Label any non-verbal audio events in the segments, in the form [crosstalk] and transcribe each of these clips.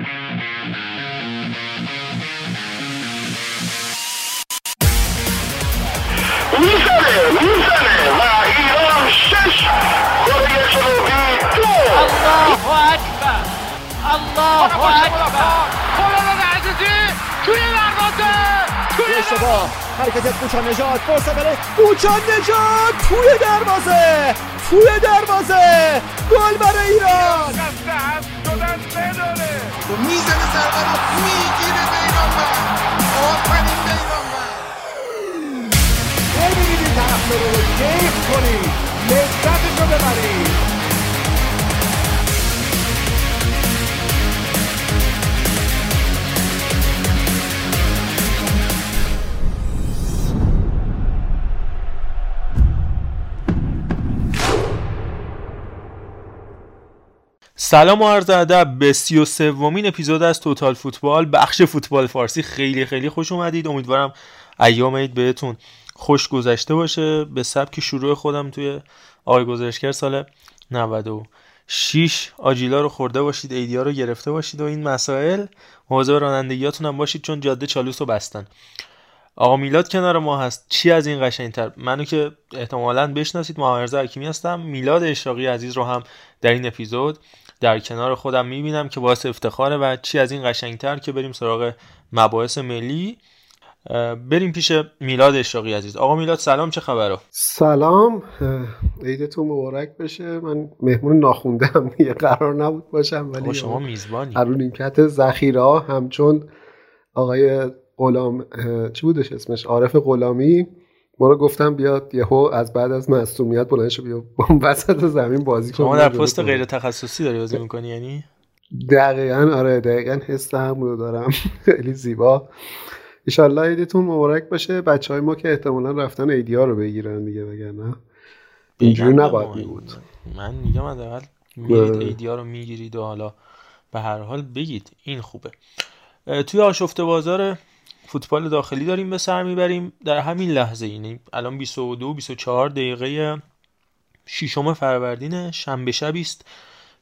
الله اکبر خداوند عزیزی توی دروازه توی اشتباه حرکت از نجات برای کوچان نجات توی دروازه توی دروازه گل برای ایران خسته هم شدن بداره می‌زنه ضربه رو می‌گیره سلام و عرض ادب به سی و سومین اپیزود از توتال فوتبال. بخش فوتبال فارسی. خیلی خیلی خوش اومدید. امیدوارم ایام عید بهتون خوش گذشته باشه. به سبک شروع خودم توی آقای گزارشگر سال 96 آجیلا رو خورده باشید ایدیا رو گرفته باشید و این مسائل. مواظب رانندگیاتون هم باشید چون جاده چالوس رو بستن. آقا میلاد کنار ما هست. چی از این قشنگتر؟ منو که احتمالا بشناسید. محمد حکیمی هستم. میلاد اشراقی عزیز رو هم در این اپیزود در کنار خودم می‌بینم که باعث افتخاره و چی از این قشنگتر که بریم سراغ مباحث ملی. بریم پیش میلاد اشراقی عزیز. آقا میلاد سلام چه خبره سلام. عیدتون مبارک بشه. من مهمون ناخونده هم دیگه [laughs] قرار نبود باشم ولی شما میزبانی. هر نیمکت ذخیره همچون آقای غلام چی بودش اسمش؟ عارف غلامی. ما رو گفتم بیاد یهو از بعد از معصومیت بلند شو بیا وسط زمین بازی کن. شما در پست. غیر تخصصی داری بازی می‌کنی یعنی؟ دقیقا آره دقیقا حس همون رو دارم. [laughs] خیلی زیبا. ایشالله عیدتون مبارک باشه. بچه های ما که احتمالا رفتن ایدیا رو بگیرن دیگه وگرنه اینجوری نباید میبود من میگم حداقل میرید. ایدیا رو می‌گیرید و حالا به هر حال بگید. این خوبه. توی آشفته بازار فوتبال داخلی داریم به سر می‌بریم. در همین لحظه یعنی الان 22 24 دقیقه ششم فروردین شنبه شبی است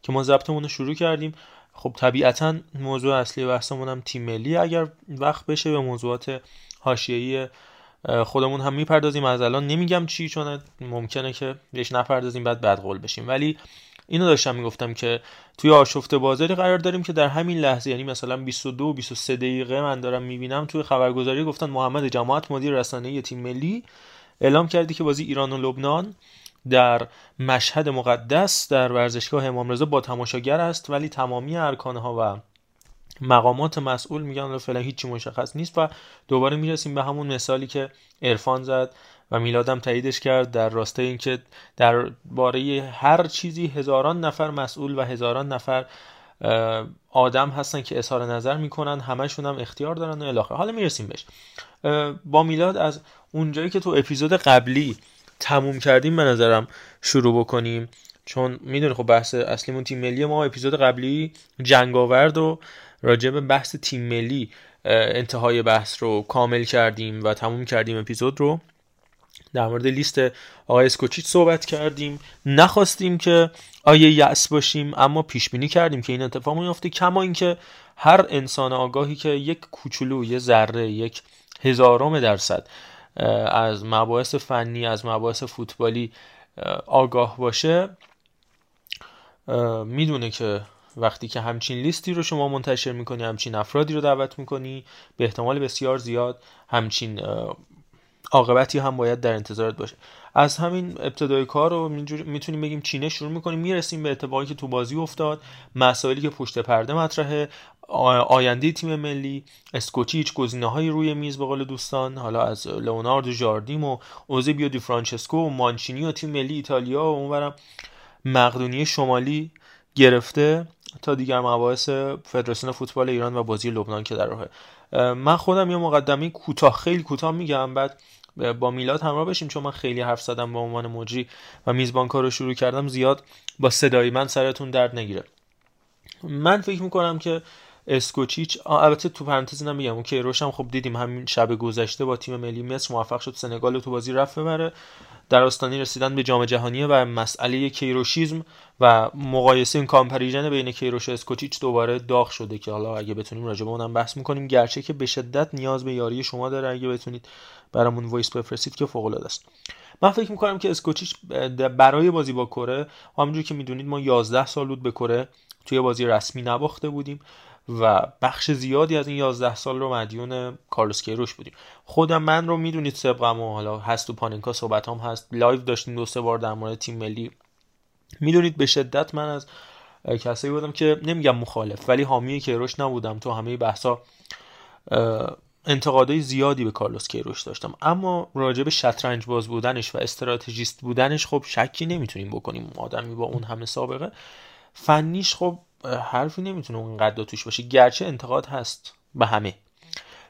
که ما ضبطمون رو شروع کردیم. خب طبیعتا موضوع اصلی بحثمون هم تیم ملی. اگر وقت بشه به موضوعات حاشیه‌ای خودمون هم می‌پردازیم. از الان نمیگم چی چون ممکنه که بهش نپردازیم بعد بد قول بشیم. ولی اینو داشتم می‌گفتم که توی آشفته بازاری قرار داریم که در همین لحظه یعنی مثلا 22 23 دقیقه من دارم می‌بینم توی خبرگزاری گفتن محمد جماعت مدیر رسانه‌ای تیم ملی اعلام کردی که بازی ایران و لبنان در مشهد مقدس در ورزشگاه امام رضا با تماشاگر است ولی تمامی ارکانها و مقامات مسئول میگن فعلا هیچی مشخص نیست و دوباره می‌رسیم به همون مثالی که عرفان زد. و میلادم تاییدش کرد در راستای اینکه در باره هر چیزی هزاران نفر مسئول و هزاران نفر آدم هستن که اظهار نظر می‌کنن همشون هم اختیار دارن و الاخر حالا می‌رسیم بهش. با میلاد از اونجایی که تو اپیزود قبلی تموم کردیم به نظرم شروع بکنیم. چون می‌دونی خب بحث اصلیمون تیم ملی ما اپیزود قبلی جنگاورد و راجع به بحث تیم ملی انتهای بحث رو کامل کردیم و تموم کردیم اپیزود رو. در مورد لیست آقای اسکوچیچ صحبت کردیم. نخواستیم که آیه یأس باشیم اما پیش بینی کردیم که این اتفاق میفته کما اینکه هر انسان آگاهی که یک کوچولو یه ذره یک هزارم درصد از مباحث فنی از مباحث فوتبالی اه، آگاه باشه می‌دونه که وقتی که همچین لیستی رو شما منتشر می‌کنی همچین افرادی رو دعوت می‌کنی به احتمال بسیار زیاد همچین عاقبتی هم باید در انتظارت باشه. از همین ابتدای کار رو می‌تونیم بگیم چینه شروع می‌کنیم می‌رسیم به اتفاقی که تو بازی افتاد مسائلی که پشت پرده مطرحه آینده تیم ملی اسکوچیچ گزینه های روی میز به قول دوستان حالا از لئوناردو ژاردیم و اوزیبیو دی فرانچسکو و مانچینی و تیم ملی ایتالیا و اونورم مقدونیه شمالی گرفته تا دیگر مباحث فدراسیون فوتبال ایران و بازی لبنان که در راهه. اه، من خودم یه مقدمه کوتاه خیلی کوتاه میگم بعد با میلاد همراه بشیم چون من خیلی حرف زدم به عنوان مجری و میزبان کار رو شروع کردم زیاد با صدای من سرتون درد نگیره. من فکر می‌کنم که اسکوچیچ البته تو پرانتز اینم میگم کیروشم خب دیدیم همین شب گذشته با تیم ملی مصر موفق شد سنگال تو بازی رفت ببره. در آستانه رسیدن به جام جهانی و مسئله کیروشیزم و مقایسه این comparison بین کیروش و اسکوچیچ دوباره داغ شده که حالا اگه بتونیم راجع به اونم بحث می‌کنیم گرچه که به شدت نیاز به یاری شما داره اگه بتونید برامون voice بفرستید که فوق العاده است. من فکر می‌کنم که اسکوچیچ برای بازی با کره همونجوری که می‌دونید ما 11 سال بود به کره توی بازی رسمی نباخته بودیم و بخش زیادی از این 11 سال رو مدیون کارلوس کیروش بودیم. خودم من رو می‌دونید سابقه‌م و حالا هست تو پاننکا صحبت هم هست live داشتیم دو سه بار در مورد تیم ملی. می‌دونید به شدت من از کسایی بودم که نمیگم مخالف ولی حامی کیروش نبودم تو همه بحثا. انتقادهای زیادی به کارلوس کیروش داشتم. اما راجع به شطرنج باز بودنش و استراتژیست بودنش خب شکی نمی‌تونیم بکنیم آدمی با اون همه سابقه. فنیش خب حرفی نمی‌تونه اونقدر توش باشه. گرچه انتقاد هست به همه.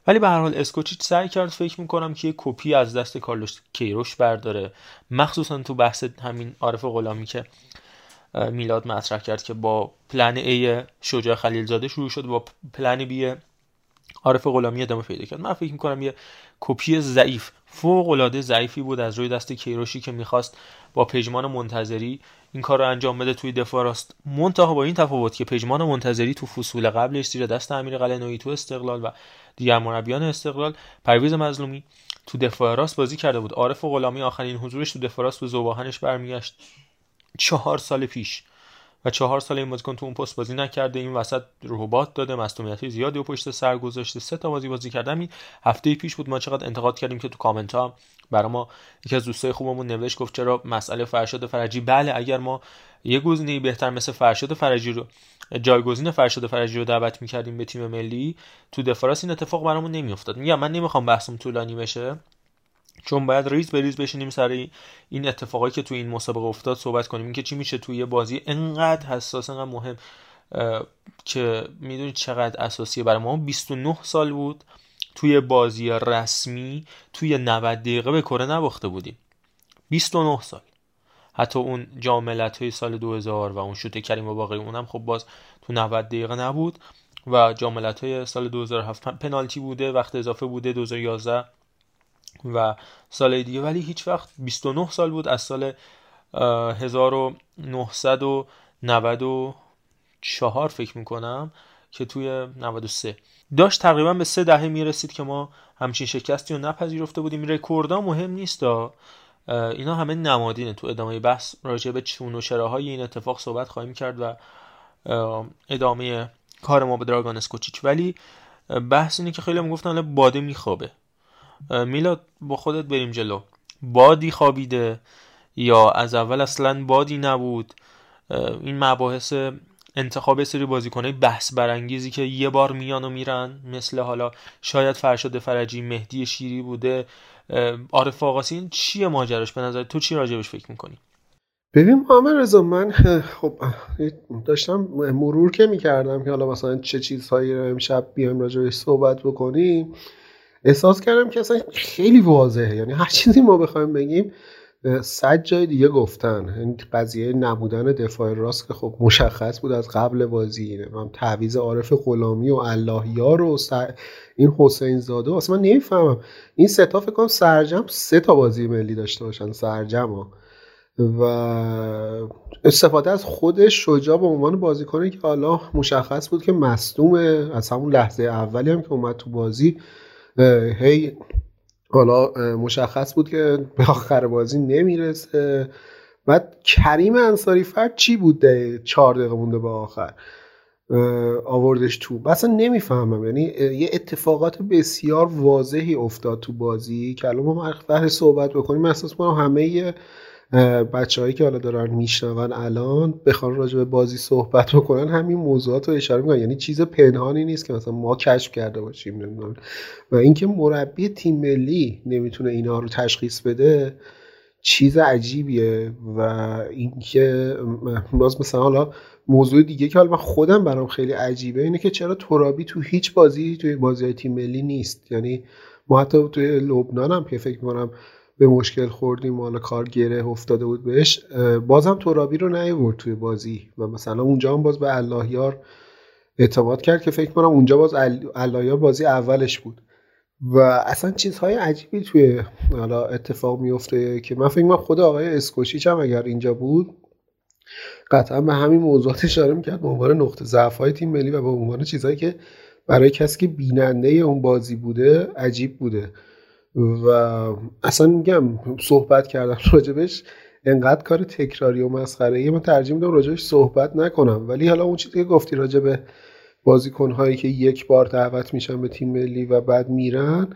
ولی به هر حال اسکوچیچ سعی کرد فکر می‌کنم که یه کپی از دست کارلوس کیروش برداره. مخصوصا تو بحث همین عارف غلامی که میلاد مطرح کرد که با پلن ای شجاع خلیلزاده شروع شد با پلن بی عارف غلامی ادامه پیدا کرد. من فکر می‌کنم یه کپی ضعیف فوق العاده ضعیفی بود از روی دست کیروشی که می‌خواست با پژمان منتظری این کار رو انجام بده توی دفاع راست. منتها با این تفاوت که پژمان منتظری تو فصول قبلش زیر دست امیر قلعه‌نویی تو استقلال و دیگر مربیان استقلال پرویز مظلومی تو دفاع راست بازی کرده بود. عارف غلامی آخرین حضورش تو دفاع راست به زوباهنش برمیگشت. چهار سال پیش و چهار سال این بازیکن تو اون پست بازی نکرده. این وسط رباط داده مصدومیت زیادی و پشت سر گذاشته. سه تا بازی بازی کرده همین هفته پیش بود ما چقدر انتقاد کردیم که تو کامنت ها برای ما یکی از دوستای خوبمون نوشت گفت چرا مسئله فرشاد فرجی؟ بله اگر ما یه گزینه بهتر مثل فرشاد فرجی رو جایگزین فرشاد فرجی رو دعوت می‌کردیم به تیم ملی تو دفاع راست این اتفاق برامون نمیافتاد. میگم من نمی‌خوام بحثم طولانی بشه. چون باید ریز به ریز بشینیم سر این اتفاقایی که تو این مسابقه افتاد صحبت کنیم. اینکه چی میشه توی بازی انقدر حساس انقدر مهم که می‌دونید چقدر اساسیه برای ما. 29 سال بود توی بازی رسمی توی 90 دقیقه به کره نباخته بودیم. 29 سال. حتی اون جاملت های سال 2000 و اون شوت کریم و باقی اونم خب باز تو 90 دقیقه نبود. و جاملت های سال 2007 پنالتی بوده وقت اضافه بوده 2011 و سال دیگه. ولی هیچ وقت 29 سال بود از سال 1994 فکر می‌کنم که توی 93 داشت تقریبا به سه دهه می‌رسید که ما همچین شکستی رو نپذیرفته بودیم. رکوردها مهم نیست اینا همه نمادینه. تو ادامه بحث راجع به چون و چراهای این اتفاق صحبت خواهیم کرد و ادامه کار ما به دراگان اسکوچیچ. ولی بحث اینه که خیلی هم گفتن باده میخوابه. میلاد با خودت بریم جلو. بادی خوابیده یا از اول اصلا بادی نبود؟ این مباحث انتخاب سری بازیکنهای بحث برانگیزی که یه بار میان و میرن مثل حالا شاید فرشاد فرجی مهدی شیری بوده. عارف آقاسی چیه ماجراش؟ به نظر تو چی راجبش فکر می‌کنی؟ ببین محمد رضا من خب داشتم مرور که می‌کردم که حالا مثلا چه چیزهایی رو امشب بیایم راجبش صحبت بکنیم. احساس کردم که اصلا خیلی واضحه. یعنی هر چیزی ما بخوایم بگیم صد جای دیگه گفتن. این قضیه نبودن دفاع راست که خب مشخص بود از قبل بازی هم تعویز عارف غلامی و اللهیار و این حسین زاده. اصلا من نمی‌فهمم. این سه تا فکر کنم سرجم سه تا بازی ملی داشته باشن سرجم ها. و استفاده از خودش شجاع به عنوان بازیکنی که حالا مشخص بود که مصدومه. از همون لحظه اولی هم که اومد تو بازی. هی حالا مشخص بود که به آخر بازی نمی‌رسه. بعد کریم انصاری فرد چی بود ده چهار دقیقه مونده به آخر؟ آوردش تو. اصلا نمی‌فهمم. یعنی یه اتفاقات بسیار واضحی افتاد تو بازی که الان ما صحبت بکنیم احساس کنم همه بچههایی که حالا دارن میشنون الان بخوان راجع به بازی صحبت بکنن همین موضوعات رو اشاره می‌کنن. یعنی چیز پنهانی نیست که مثلا ما کشف کرده باشیم نمی‌دونم. و اینکه مربی تیم ملی نمی‌تونه اینا رو تشخیص بده چیز عجیبیه. و اینکه باز مثلا حالا موضوع دیگه که حالا من خودم برام خیلی عجیبه اینه که چرا ترابی تو هیچ بازی توی بازی تیم ملی نیست. یعنی ما حتی توی لبنان هم که فکر می‌کنم به مشکل خوردیم حالا کار گره افتاده بود بهش. بازم ترابی رو نیورد توی بازی و مثلا اونجا هم باز به اللهیار اعتماد کرد که فکر کنم اونجا باز اللهیار بازی اولش بود. و اصلا چیزهای عجیبی توی حالا اتفاق میفته که من فکر کنم خود آقای اسکوچیچ هم اگر اینجا بود قطعا به همین موضوعات اشاره می‌کرد به عنوان نقطه ضعف های تیم ملی و به عنوان چیزهایی که برای کسی که بیننده اون بازی بوده عجیب بوده. و اصلا میگم صحبت کردم راجبش انقدر کار تکراری و مسخره. من ترجیح میدم راجبش صحبت نکنم. ولی حالا اون چیزی که گفتی راجب بازیکن هایی که یک بار دعوت میشن به تیم ملی و بعد میرن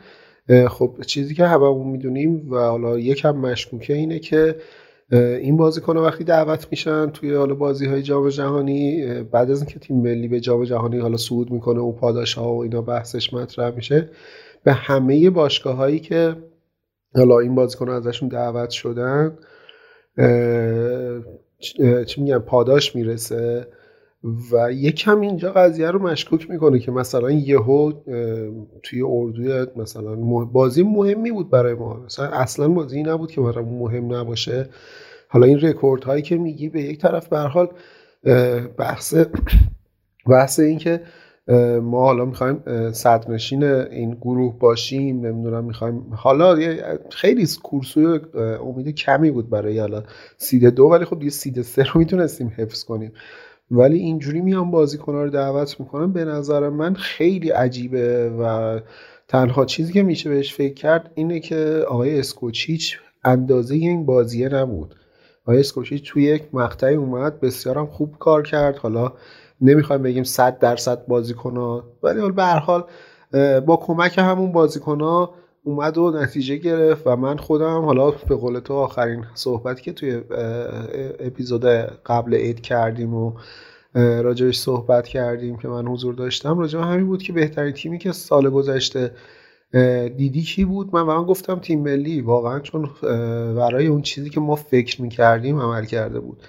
خب چیزی که هممون می‌دونیم و حالا یکم مشکوکه اینه که این بازیکن وقتی دعوت میشن توی حالا بازی های جام جهانی بعد از اینکه تیم ملی به جام جهانی حالا صعود می‌کنه و پاداش ها و اینا بحثش مطرح میشه به همه باشگاه هایی که حالا این بازیکن ازشون دعوت شدن چی میگن پاداش می‌رسه و یکم اینجا قضیه رو مشکوک می‌کنه که مثلا یهو توی اردوی مثلا بازی مهمی بود برای ما. مثلا اصلا بازی نبود که برای مهم نباشه. حالا این رکورد هایی که میگی به یک طرف به حال بحث بحث این که ما حالا می‌خوایم صدرنشین این گروه باشیم. نمی‌دونم می‌خوایم. حالا خیلی کورسوی امید کمی بود برای حالا سید دو ولی خب یه سید سه رو می‌تونستیم حفظ کنیم. ولی اینجوری میان بازیکنها رو دعوت می‌کنم. به نظر من خیلی عجیبه و تنها چیزی که میشه بهش فکر کرد اینه که آقای اسکوچیچ اندازه این بازیه نبود. آقای اسکوچیچ توی یک مقطعی اومد بسیارم خوب کار کرد. حالا نمی‌خوایم بگیم 100 درصد بازیکن ولی حالا به هر حال با کمک همون بازیکن اومد و نتیجه گرفت و من خودم حالا به قول تو آخرین صحبتی که توی اپیزود قبل عید کردیم و راجبش صحبت کردیم که من حضور داشتم راجب همین بود که بهترین تیمی که سال گذشته دیدی کی بود؟ من واقعا گفتم تیم ملی واقعا چون برای اون چیزی که ما فکر می‌کردیم عمل کرده بود.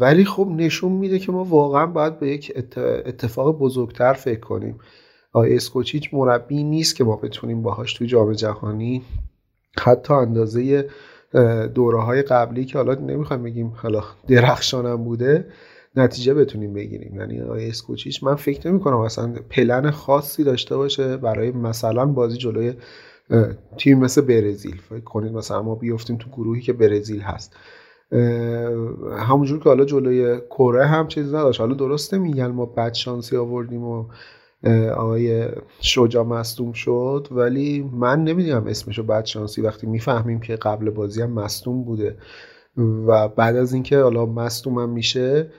ولی خب نشون میده که ما واقعا باید به یک اتفاق بزرگتر فکر کنیم. آقای اسکوچیچ مربی نیست که ما بتونیم باهاش تو جام جهانی حتی اندازه دوره های قبلی که حالا نمی‌خوایم بگیم حالا درخشانم بوده نتیجه بتونیم بگیریم. یعنی آقای اسکوچیچ من فکر نمی کنم اصلا پلن خاصی داشته باشه برای مثلا بازی جلوی تیم مثل برزیل. فکر کنید مثلا ما بیفتیم تو گروهی که برزیل هست. همونجور که حالا جلوی کره هم چیزی نداشت. حالا درسته میگن ما بد شانسی آوردیم و آقای شجا مصدوم شد ولی من نمی‌دونم اسمشو بعد شانسی. وقتی می‌فهمیم که قبل بازی هم مصدوم بوده و بعد از اینکه حالا مصدوم هم میشه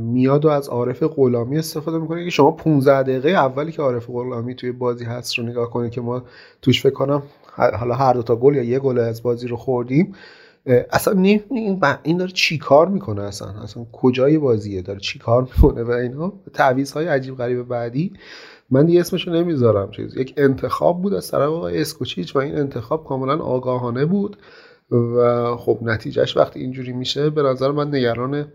میاد و از عارف غلامی استفاده می‌کنه که شما 15 دقیقه اولی که عارف غلامی توی بازی هست رو نگاه کنید که ما توش فکر کنم حالا هر دو تا گل یا یه گل از بازی رو خوردیم. اصلا این این داره چی کار می‌کنه اصلا؟ اصلا کجای بازیه؟ داره چی کار می‌کنه و اینا؟ تعویض های عجیب غریب بعدی. من دیگه اسمشو نمی‌ذارم چیز. یک انتخاب بود از طرف آقای اسکوچیچ و این انتخاب کاملا آگاهانه بود و خب نتیجهش وقتی اینجوری میشه به نظر من نگران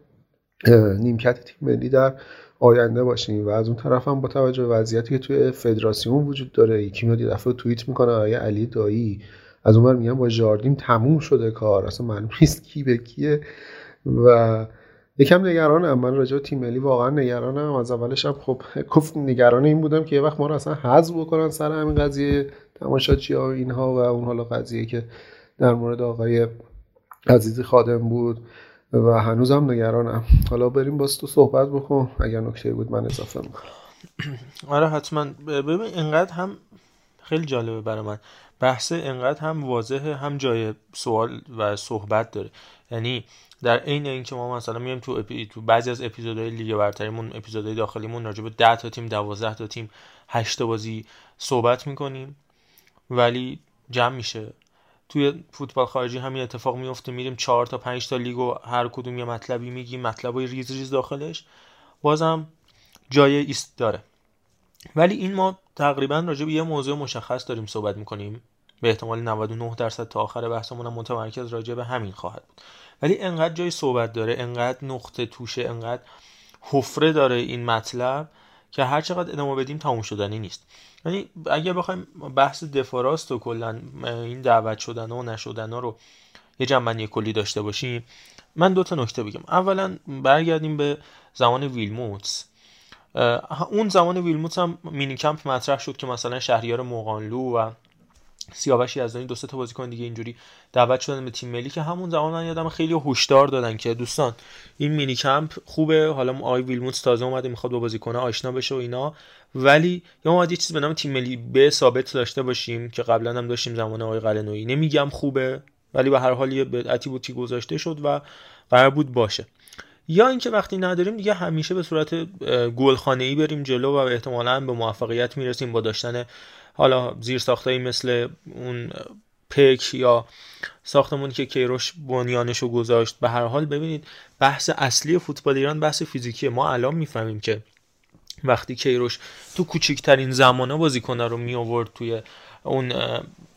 نیمکت تیم ملی در آینده باشیم و از اون طرف هم با توجه به وضعیتی که توی فدراسیون وجود داره یکی میاد یه دفعه توییت می‌کنه آقای علی دایی. از اون میگم با جاردیم تموم شده کار. اصلا معلوم نیست کی به کیه. و یکم نگرانم. من راجع تیم ملی واقعا نگرانم. از اولش هم خب گفت نگران این بودم که یه وقت ما رو اصلا حذف بکنن سر همین قضیه تماشاچی ها و اینها و اون حالا قضیه که در مورد آقای عزیزی خادم بود. و هنوزم نگرانم. حالا بریم باز تو صحبت بکن. اگر نکته بود من اضافه می‌کنم. آره حتما. ببین اینقدر هم خیلی جالبه برای من. بحث انقدر هم واضحه هم جای سوال و صحبت داره. یعنی در عین اینکه ما مثلا میایم تو, اپی... تو بعضی از اپیزودهای لیگ برتریمون اپیزودهای داخلیمون راجع به 10 تا تیم 12 تا تیم 8 تا بازی صحبت می‌کنیم ولی جمع میشه. توی فوتبال خارجی همین اتفاق میفته میریم 4 تا 5 تا لیگ و هر کدوم یه مطلبی میگیم مطلبای ریز ریز داخلش. بازم جای ایست داره. ولی این ما تقریبا راجع به یه موضوع مشخص داریم صحبت می‌کنیم. به احتمال 99 درصد تا آخر بحثمون هم متمرکز راجع به همین خواهد بود. ولی انقدر جای صحبت داره انقدر نقطه توشه انقدر حفره داره این مطلب که هر چقدر ادامه بدیم تموم شدنی نیست. یعنی اگر بخوایم بحث دفاراست و کلا این دعوت شدن و نشدن ها رو یه جنبندی کلی داشته باشیم من دو تا نکته بگم. اولا برگردیم به زمان ویلموتس. اون زمان ویلموتس هم مینی کمپ مطرح شد که مثلا شهریار موقانلو و سیاوش یزدانی دو سه تا بازیکن دیگه اینجوری دعوت شدن به تیم ملی که همون زمان من یادم خیلی هشدار دادن که دوستان این مینی کمپ خوبه حالا آی ویلموتس تازه اومده می‌خواد با بازیکن آشنا بشه و اینا. ولی یا ما یه چیز به نام تیم ملی به ثابت داشته باشیم که قبلا هم داشتیم زمان آقای قلنویی. نمیگم خوبه ولی به هر حال یه بدعتی بود که گذاشته شد و قرار بود باشه. یا اینکه وقتی نداریم دیگه همیشه به صورت گلخانه ای بریم جلو و احتمالا به موفقیت می‌رسیم با داشتن حالا زیر ساختایی مثل اون پک یا ساختمونی که کیروش بنیانش رو گذاشت به هر حال ببینید بحث اصلی فوتبال ایران بحث فیزیکیه. ما الان می‌فهمیم که وقتی کیروش تو کوچکترین زمانه بازیکنه رو می آورد توی اون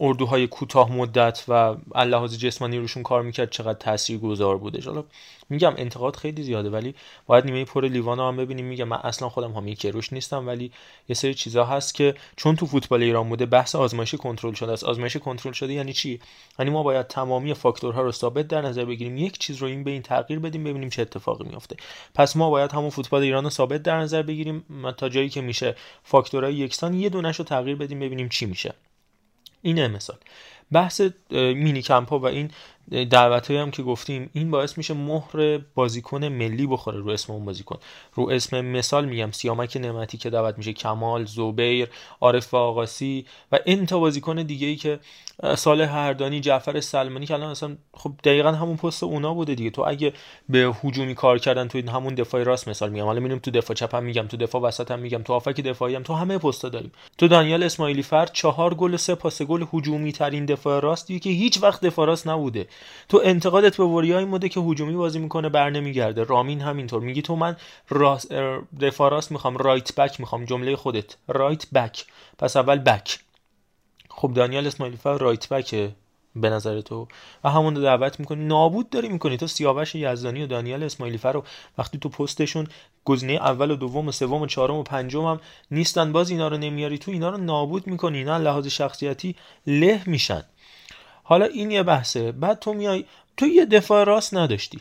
اردوهای کوتاه مدت و لحاظ جسمانی روشون کار می‌کرد چقدر تاثیر گذار بوده حالا میگم انتقاد خیلی زیاده ولی باید نیمه پر لیوان هم ببینیم. میگم من اصلا خودم حامی کروش نیستم ولی یه سری چیزا هست که چون تو فوتبال ایران بوده بحث آزمایش کنترل شده. است آزمایش کنترل شده یعنی چی؟ یعنی ما باید تمامی فاکتورها رو ثابت در نظر بگیریم. یک چیز رو این به این تغییر بدیم ببینیم چه اتفاقی میافته. پس ما باید همون فوتبال ایران رو ثابت در نظر بگیریم تا جایی که میشه فاکتورهای یکسان یه دونش تغییر بدیم ببینیم چی میشه. اینه مثال. بحث مینی کمپ و این دعوت هم که گفتیم این باعث میشه مهر بازیکن ملی بخوره رو اسم اون بازیکن. رو اسم مثال میگم سیامک نعمتی که دعوت میشه کمال زوبیر عارف آقاسی و این تا بازیکن دیگه ای که سال هردانی جعفر سلمانی که الان اصلا خب دقیقا همون پست اونا بوده دیگه. تو اگه به هجومی کار کردن تو همون دفاع راست مثال میگم. حالا میریم تو دفاع چپ هم میگم تو دفاع وسط هم میگم تو هافبک دفاعی هم تو همه پستا داریم. تو دانیال اسماعیلی فرد چهار گل سه پاس گل هجومی ترین دفاع راستی که هیچ وقت دفاع راست نبوده. تو انتقادت به وریای مده که هجومی بازی می‌کنه بر نمیگرده. رامین همینطور. میگی تو من راست دفاع راست می‌خوام right back می‌خوام جمله خودت. right back. پس اول back. خب دانیال اسماعیلی فرد right back ه به نظر تو. و همون رو دعوت می‌کنی. نابود داری می‌کنی. تو سیاوش یزدانی و دانیال اسماعیلی فر رو وقتی تو پستشون گزینه اول و دوم و سوم و چهارم و پنجم هم نیستن باز اینا رو نمیاری تو اینا رو نابود می‌کنی. اینا لحاظ شخصیتی له میشن. حالا این یه بحثه. بعد تو میای تو یه دفاع راست نداشتی.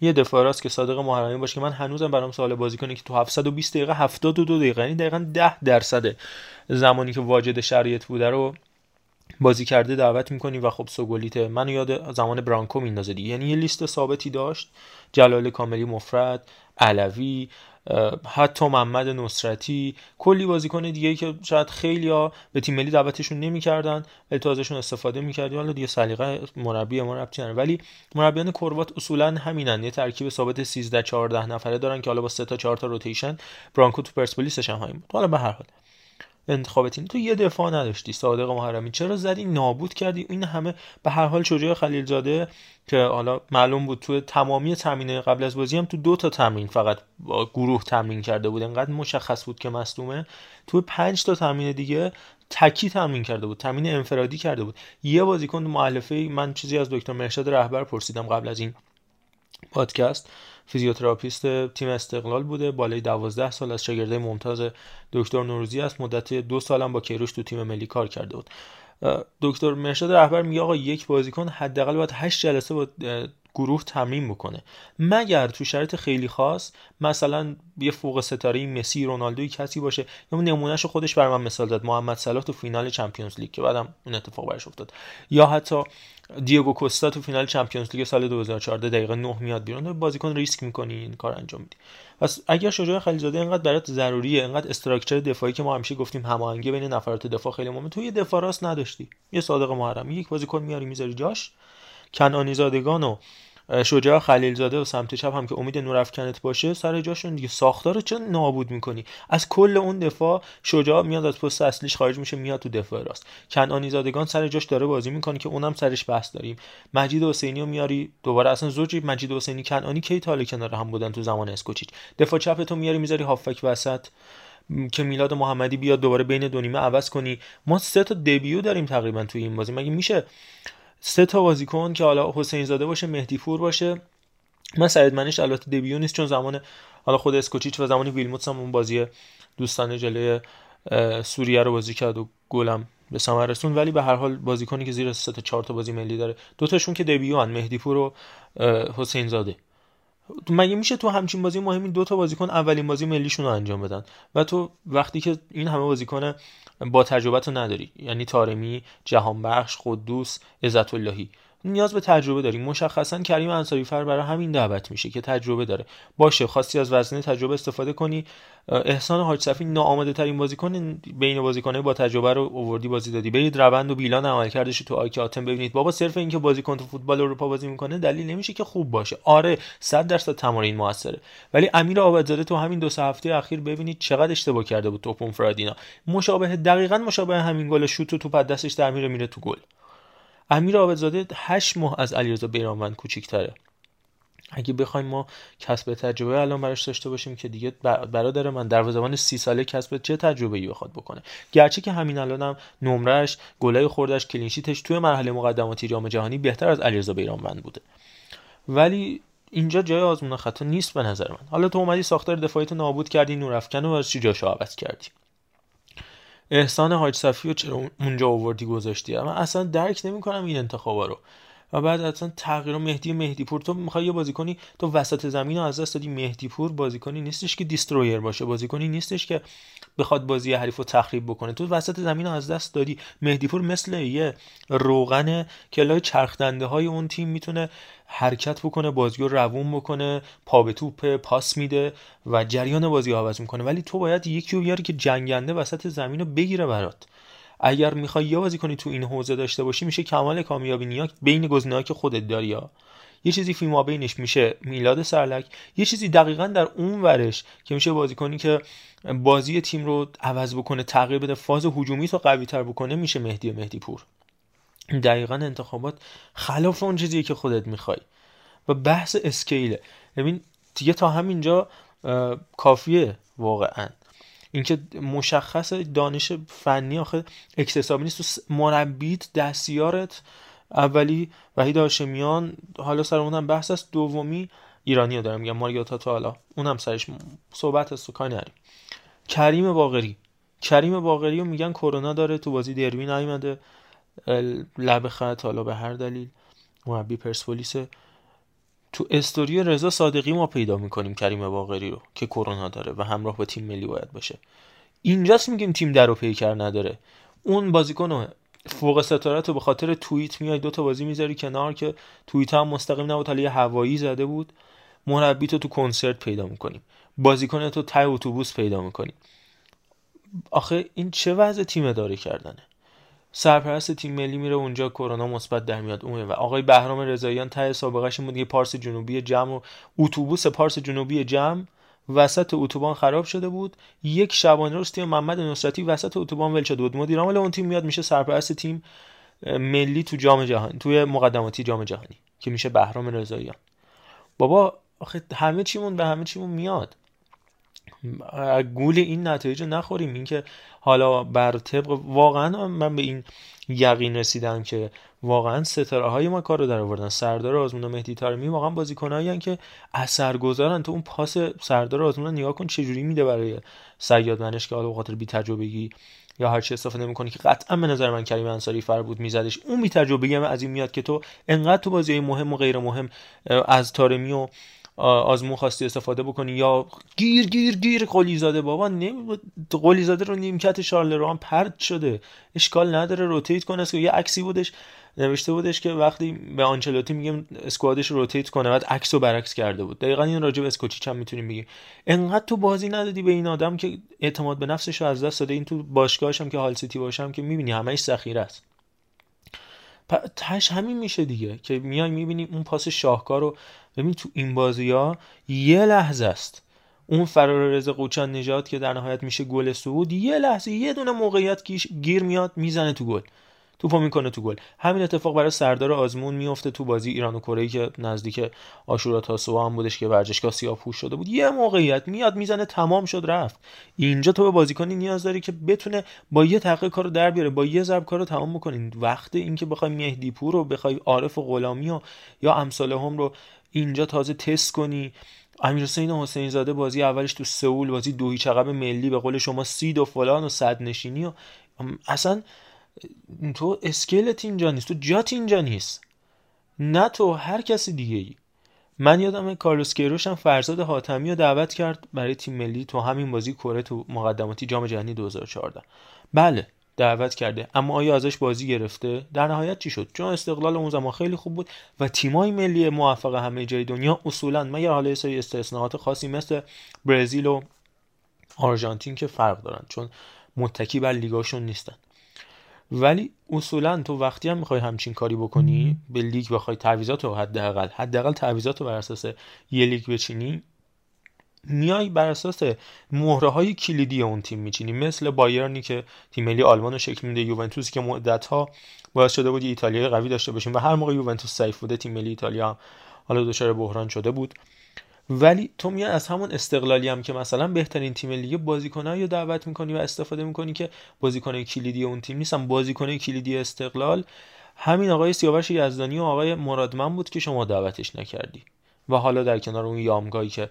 یه دفاع راست که صادق محرمی باشه که من هنوزم برام سوال بازی کنه که تو 720 دقیقه 72 دقیقه یعنی دقیقا 10 درصد زمانی که واجد شرایط بوده رو بازی کرده دعوت می‌کنی و خب سوگلیته منو یاد زمان برانکو میندازه دیگه. یعنی یه لیست ثابتی داشت. جلال کاملی مفرد علوی حتی محمد نصرتی کلی بازیکن دیگه که شاید خیلی ها به تیم ملی دعوتشون نمی‌کردن ولی تو ازشون استفاده می‌کردی حالا دیگه سلیقه مربی ما ربطی ولی مربیان کروات اصولا همینن. یه ترکیب ثابت 13 14 نفره دارن که حالا با 3 تا 4 تا روتیشن برانکو تو پرسپولیسش هم همین حالا به هر حال. انتخابت. این تو یه دفاع نداشتی صادق محرمی. چرا زدی؟ نابود کردی. این همه به هر حال شجاع خلیلزاده که حالا معلوم بود تو تمامی تمرین قبل از بازی هم تو دو تا تمرین فقط با گروه تمرین کرده بود. انقدر مشخص بود که مصدومه. تو پنج تا تمرین دیگه تکی تمرین کرده بود. تمرین انفرادی کرده بود. یه بازیکن مؤلفه من چیزی از دکتر مرشد رهبر پرسیدم قبل از این پادکست. فیزیوتراپیست تیم استقلال بوده بالای 12 سال از شاگردای ممتاز دکتر نوروزی است. مدت دو سالم با کیروش تو تیم ملی کار کرده بود. دکتر مرشد رهبر میگه آقا یک بازیکن حداقل باید 8 جلسه با گروه تمرین بکنه. مگر تو شرایط خیلی خاص مثلا یه فوق ستاره مسی رونالدوی کسی باشه یا نمونهش خودش برا من مثال داد محمد صلاح تو فینال چمپیونز لیگ که بعدم اون اتفاق برش افتاد. یا حتی دیگو کوستا تو فینال چمپیونز لیگ سال 2014 دقیقه 9 میاد بیرون. بازیکن ریسک می‌کنی این کار انجام میدی. پس اگر شجاع خلیزاده اینقدر برات ضروریه اینقدر استراکچر دفاعی که ما همیشه گفتیم هماهنگی بین نفرات دفاع خیلی مهمه تو یه دفاع راست نداشتی. یه صادق محرم یک بازیکن میاری می‌ذاری جاش. کنانی زادگان و شجاع خلیلزاده و سمت چپ هم که امید نورافکنت باشه سر جاشون دیگه ساختار چه نابود می‌کنی؟ از کل اون دفاع شجاع میاد از پست اصلیش خارج میشه میاد تو دفاع راست. کنانی زادگان سر جاش داره بازی می‌کنه که اونم سرش بحث داریم. مجید حسینی رو میاری دوباره اصلا زوج مجید حسینی کنانی کی تاله کنار هم بودن تو زمان اسکوچیچ؟ دفاع چپ تو میاری می‌ذاری هافک وسط که میلاد محمدی بیاد دوباره بین دو نیمه عوض کنی. ما سه تا دبیو داریم تقریبا توی این بازی. مگه میشه سه تا بازیکن که حالا حسین زاده باشه مهدی فور باشه. من سعید منش البته دبیو نیست چون زمان حالا خود اسکوچیچ و زمان ویلموتس هم اون بازی دوستانه جلوی سوریه رو بازی کرد و گلم به ثمر رسون ولی به هر حال بازیکنی که زیر سه تا چهار تا بازی ملی داره. دو تاشون که دبیو هن مهدی پور و حسین زاده. مگه میشه تو همچین بازی مهمی دو تا بازیکن اولین بازی ملیشون رو انجام بدن؟ و تو وقتی که این همه بازیکن با تجربت رو نداری یعنی تارمی جهانبخش قدوس عزت اللهی نیاز به تجربه داریم. مشخصا کریم انصاری فر برای همین دعوت میشه که تجربه داره. باشه خواستی از وزنه تجربه استفاده کنی. احسان حاج صفی ناآماده ترین بازیکن بین بازیکنای با تجربه رو اووردی بازی دادی. برید روند و بیلان عمل کردش تو آیک آتم ببینید. بابا صرف اینکه بازیکن تو فوتبال اروپا بازی می‌کنه دلیل نمیشه که خوب باشه. آره 100 درصد تمرین موثره. ولی امیر آبادزاده تو همین دو سه هفته اخیر ببینید چقدر اشتباه کرده بود توپ فرادینا. مشابه دقیقا مشابه همین گل شوت تو پد دستش در میره میره تو گل. امیر آبدزاده 8 ماه از علیرضا بیرانوند کوچیک‌تره. اگه بخوایم ما کسب تجربه الان براش داشته باشیم که دیگه برادر من در زمان سی ساله کسب چه تجربه ای بخواد بکنه. گرچه که همین الانم هم نمرش گلای خوردش کلینشیتش توی مرحله مقدماتی جام جهانی بهتر از علیرضا بیرانوند بوده. ولی اینجا جای آزمون خطا نیست به نظر من. حالا تو اومدی ساختار دفاعیتو نابود کردی نورافکن و از چی جاشو عوض کردی؟ احسان حاج صفی رو چرا اونجا آوردی گذاشتی؟ من اصلا درک نمی‌کنم این انتخابا رو. و بعد اصلا تغییر مهدی مهدی پور تو می‌خوای یه بازیکنی تو وسط زمین رو از دست دادی مهدی پور بازیکنی نیستش که دیسترویر باشه. بازیکنی نیستش که بخواد بازی حریف رو تخریب بکنه. تو وسط زمین رو از دست دادی. مهدی پور مثل یه روغن که لای چرخدنده های اون تیم می‌تونه حرکت بکنه بازی رو روون بکنه پا به توپ پاس میده و جریان بازی عوض می‌کنه. ولی تو باید یکی رو بیاری که جنگنده وسط زمین رو بگیره برات. اگر می‌خوای یه بازی کنی تو این حوزه داشته باشی میشه کمال کامیابی نیا بین گزینه‌ها که خودت داری یا؟ یه چیزی فیما بینش میشه میلاد سرلک. یه چیزی دقیقا در اون ورش که میشه بازی کنی که بازی تیم رو عوض بکنه تغییر بده فاز هجومی تو قوی تر بکنه میشه مهدی مهدی پور. دقیقا انتخابات خلاف اون چیزی که خودت می‌خوای. و بحث اسکیله. ببین دیگه تا همینجا کافیه واقعا. اینکه مشخص دانش فنی آخه اکتسابی نیست. تو مربیت دستیارت اولی وحید هاشمیان حالا سر اونم بحث است. دومی ایرانی ها دارم میگم. ماریاتا تا حالا. اونم سرش صحبت است و کاری کریم باقری. کریم باقری رو میگن کرونا داره تو بازی دروی نیومده. لب خط حالا به هر دلیل. مربی پرسپولیس. تو استوری رضا صادقی ما پیدا می‌کنیم کریم باقری رو که کرونا داره و همراه با تیم ملی باید باشه. اینجاست میگیم تیم در و پیکر نداره. اون بازیکن فوق ستاره تو به خاطر توییت میای دو تا بازی می‌ذاری کنار که توییت هم مستقیم نبود حالا یه هوایی زده بود. مربی تو تو کنسرت پیدا می‌کنیم بازیکن تو تای اتوبوس پیدا می‌کنیم آخه این چه وضع تیم داره کردنه؟ سرپرست تیم ملی میره اونجا کرونا مثبت در میاد. اون و آقای بهرام رضاییان ته سابقهش بود یه پارس جنوبی جمع و اتوبوس پارس جنوبی جمع وسط اتوبان خراب شده بود. یک شبانه روز تیم محمد نصرتی وسط اتوبان ول شده بود. مدیر عامل اون تیم میاد میشه سرپرست تیم ملی تو جام جهانی توی مقدماتی جام جهانی که میشه بهرام رضاییان. بابا آخه همه چیمون به همه چیمون میاد. گول این نتایج نخوریم. اینکه حالا بر طبق واقعا من به این یقین رسیدم که واقعا ستاره های ما کار رو در آوردن. سردار آزمون و مهدی تارمی واقعا بازیکنایی که اثرگذارن. تو اون پاس سردار آزمون نگاه کن چجوری میده برای سیاد منش که حالا خاطر بی تجربگی یا هر چی استفاده می‌کنی که قطعا به نظر من کریم انصاری فر بود میزدش. اون بی تجربگی از این میاد که تو انقدر تو بازی مهم و غیر مهم از تارمی و آزمون خواستی استفاده بکنی یا گیر گیر گیر قلی زاده بابا نمی قلی زاده رو نیمکت شارلروا هم پرت شده. اشکال نداره rotate کنه. که یه عکسی بودش نوشته بودش که وقتی به آنچلوتی میگیم squad ش rotate کنه بعد عکس و برعکس کرده بود. دقیقا این راجع به اسکوچیچ هم می‌تونیم بگیم. انقدر تو بازی ندادی به این آدم که اعتماد به نفسش رو از دست داده. این تو باشگاهش هم که هال سیتی باشم که می‌بینی همش ذخیره است. تش همین میشه دیگه که میای می‌بینی اون پاس شاهکار رو ببین تو این بازی ها یه لحظه است. اون فرار رضا قوچان نجات که در نهایت میشه گل سعود یه لحظه یه دونه موقعیت گیر میاد می‌زنه تو گل. توپو می‌کنه تو گل. همین اتفاق برای سردار آزمون میفته تو بازی ایران و کره که نزدیک آشورا تاسوعا هم بودش که ورزشگاه سیاه پوش شده بود. یه موقعیت میاد می‌زنه تمام شد رفت. اینجا تو به بازیکنی نیاز داری که بتونه با یه تقه کارو در بیاره با یه ضرب کارو تمام بکنین وقت اینکه بخوای مهدی پور رو بخوای عارف و غلامی و یا امثال هم رو اینجا تازه تست کنی. امیر حسین حسین زاده بازی اولش تو سئول بازی دو هیچ عقب ملی به قول شما سید و فلان و صد نشینی و اصلا تو اسکلت اینجا نیست. تو جات اینجا نیست. نه تو هر کسی دیگه ای من یادم کارلوس کیروش هم فرزاد حاتمی رو دعوت کرد برای تیم ملی تو همین بازی کره تو مقدماتی جام جهانی 2014 بله. دعوت کرده. اما آیا ازش بازی گرفته؟ در نهایت چی شد؟ چون استقلال اون زمان خیلی خوب بود و تیمای ملی موفق همه جای دنیا اصولا مگر حالا سری استثناءات خاصی مثل برزیل و آرژانتین که فرق دارن چون متکی بر لیگاشون نیستن. ولی اصولا تو وقتی هم می‌خوای همچین کاری بکنی به لیگ بخوای تعویضات رو حداقل حداقل تعویضات رو بر اساس یه لیگ بچینی میای بر اساس مهره های کلیدی اون تیم میچینی. مثل بایرنی که تیم ملی آلمان رو شکل میده یوونتوس که مدت ها باعث شده بود ایتالیای قوی داشته باشیم و هر موقع یوونتوس ضعیف بوده تیم ملی ایتالیا هم حالا دچار بحران شده بود. ولی تو میای از همون استقلالی هم که مثلا بهترین تیم لیگ بازیکنایی رو دعوت می‌کنی و استفاده می‌کنی که بازیکن کلیدی اون تیم نیستن. بازیکن کلیدی استقلال همین آقای سیاوش یزدانی و آقای مرادمن بود که شما دعوتش نکردی. و حالا در کنار اون یامگایی که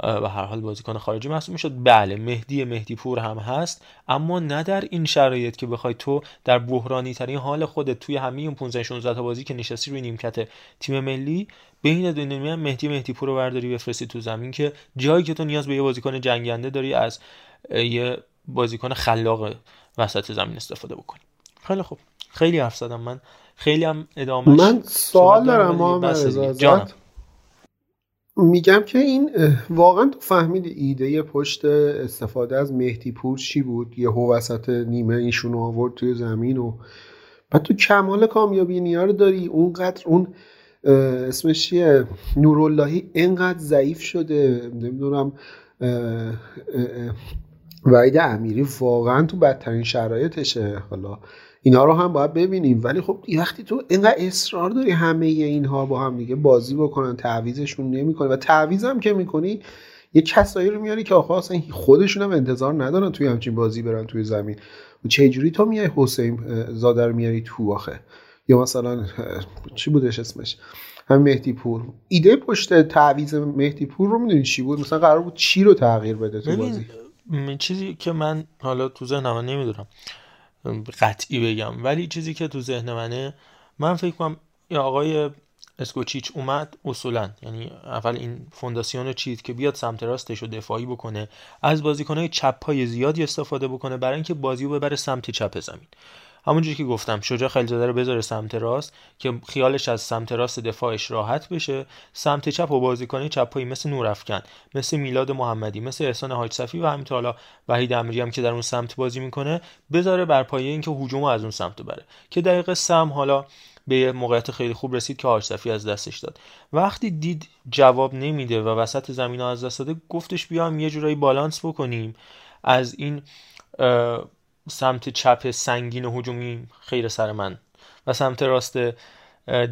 و هر حال بازیکن خارجی محسوب می‌شد. بله مهدی مهدی پور هم هست. اما نه در این شرایط که بخوای تو در بحرانی ترین حال خودت توی همه اون 15 16 تا بازی که نشستی روی نیمکت تیم ملی بین دو نیمه مهدی مهدی پور رو برداری بفرستی تو زمین که جایی که تو نیاز به یه بازیکن جنگنده داری از یه بازیکن خلاق وسط زمین استفاده بکنی. خیلی خوب. خیلی حرف زدم من. خیلی هم ادامه من سوال دارم محمد میگم که این واقعا تو فهمید ایده پشت استفاده از مهدی پور چی بود؟ یه وسط نیمه ایشون آورد توی زمین و بعد تو کمال کامیابی نیا رو داری. اونقدر اون اسمش چیه؟ نوراللهی اینقدر ضعیف شده. نمی‌دونم وعید امیری واقعا تو بدترین شرایطشه. حالا اینا رو هم باید ببینیم. ولی خب وقتی تو اینقدر اصرار داری همه اینها با هم دیگه بازی بکنن تعویزشون نمی‌کنه و تعویز هم که می‌کنی یه کسایی رو میاری که آخه اصلا خودشون هم انتظار ندارن توی همچین بازی برن توی زمین. و چه جوری تو میای حسین زاده رو میاری تو آخه؟ یا مثلا چی بودش اسمش؟ هم مهدی پور ایده پشت تعویض مهدی پور رو می‌دونی چی بود؟ مثلا قرار بود چی رو تغییر بده تو بازی؟ چیزی که من حالا تو ذهنم نمی‌دونم. قطعی بگم. ولی چیزی که تو ذهن منه من فکر کنم آقای اسکوچیچ اومد اصولا. یعنی اول این فونداسیون چید که بیاد سمت راستش رو دفاعی بکنه از بازیکنهای چپ های زیادی استفاده بکنه برای اینکه بازی رو ببره سمت چپ زمین. همونجوری که گفتم شجاع خلیزاده رو بذاره سمت راست که خیالش از سمت راست دفاعش راحت بشه. سمت چپ و بازیکنی چپایی مثل نورافکن مثل میلاد محمدی مثل احسان حاج صفی و همینطور حالا وحید امری هم که در اون سمت بازی می‌کنه بذاره بر پایه اینکه هجوم از اون سمت بره که دقیقه سم حالا به یه موقعیت خیلی خوب رسید که صفی از دستش داد. وقتی دید جواب نمیده و وسط زمین ها از دست داده گفتش بیام یه جورایی بالانس بکنیم. از این سمت چپ سنگین و هجومی خیر سر من و سمت راست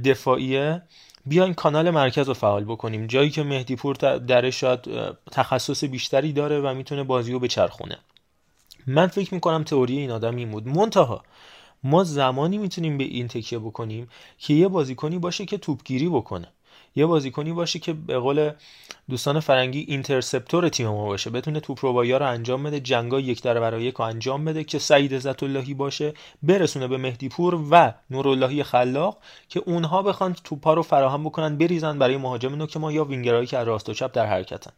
دفاعیه. بیاین کانال مرکز رو فعال بکنیم. جایی که مهدی پور درش شاید تخصص بیشتری داره و می‌تونه بازی رو بچرخونه. من فکر می‌کنم تئوری این آدم این بود. منتها ما زمانی می‌تونیم به این تکیه بکنیم که یه بازیکنی باشه که توپگیری بکنه. یه بازیکنی باشه که به قول دوستان فرنگی اینترسپتور تیم ما باشه. بتونه توپ رو رو انجام بده جنگا یک در برای یک انجام بده که سعید عزت اللهی باشه برسونه به مهدی پور و نوراللهی خلاق که اونها بخوان توپا رو فراهم بکنن بریزن برای مهاجم نوک ما یا وینگرهایی که از راست و چپ در حرکتن.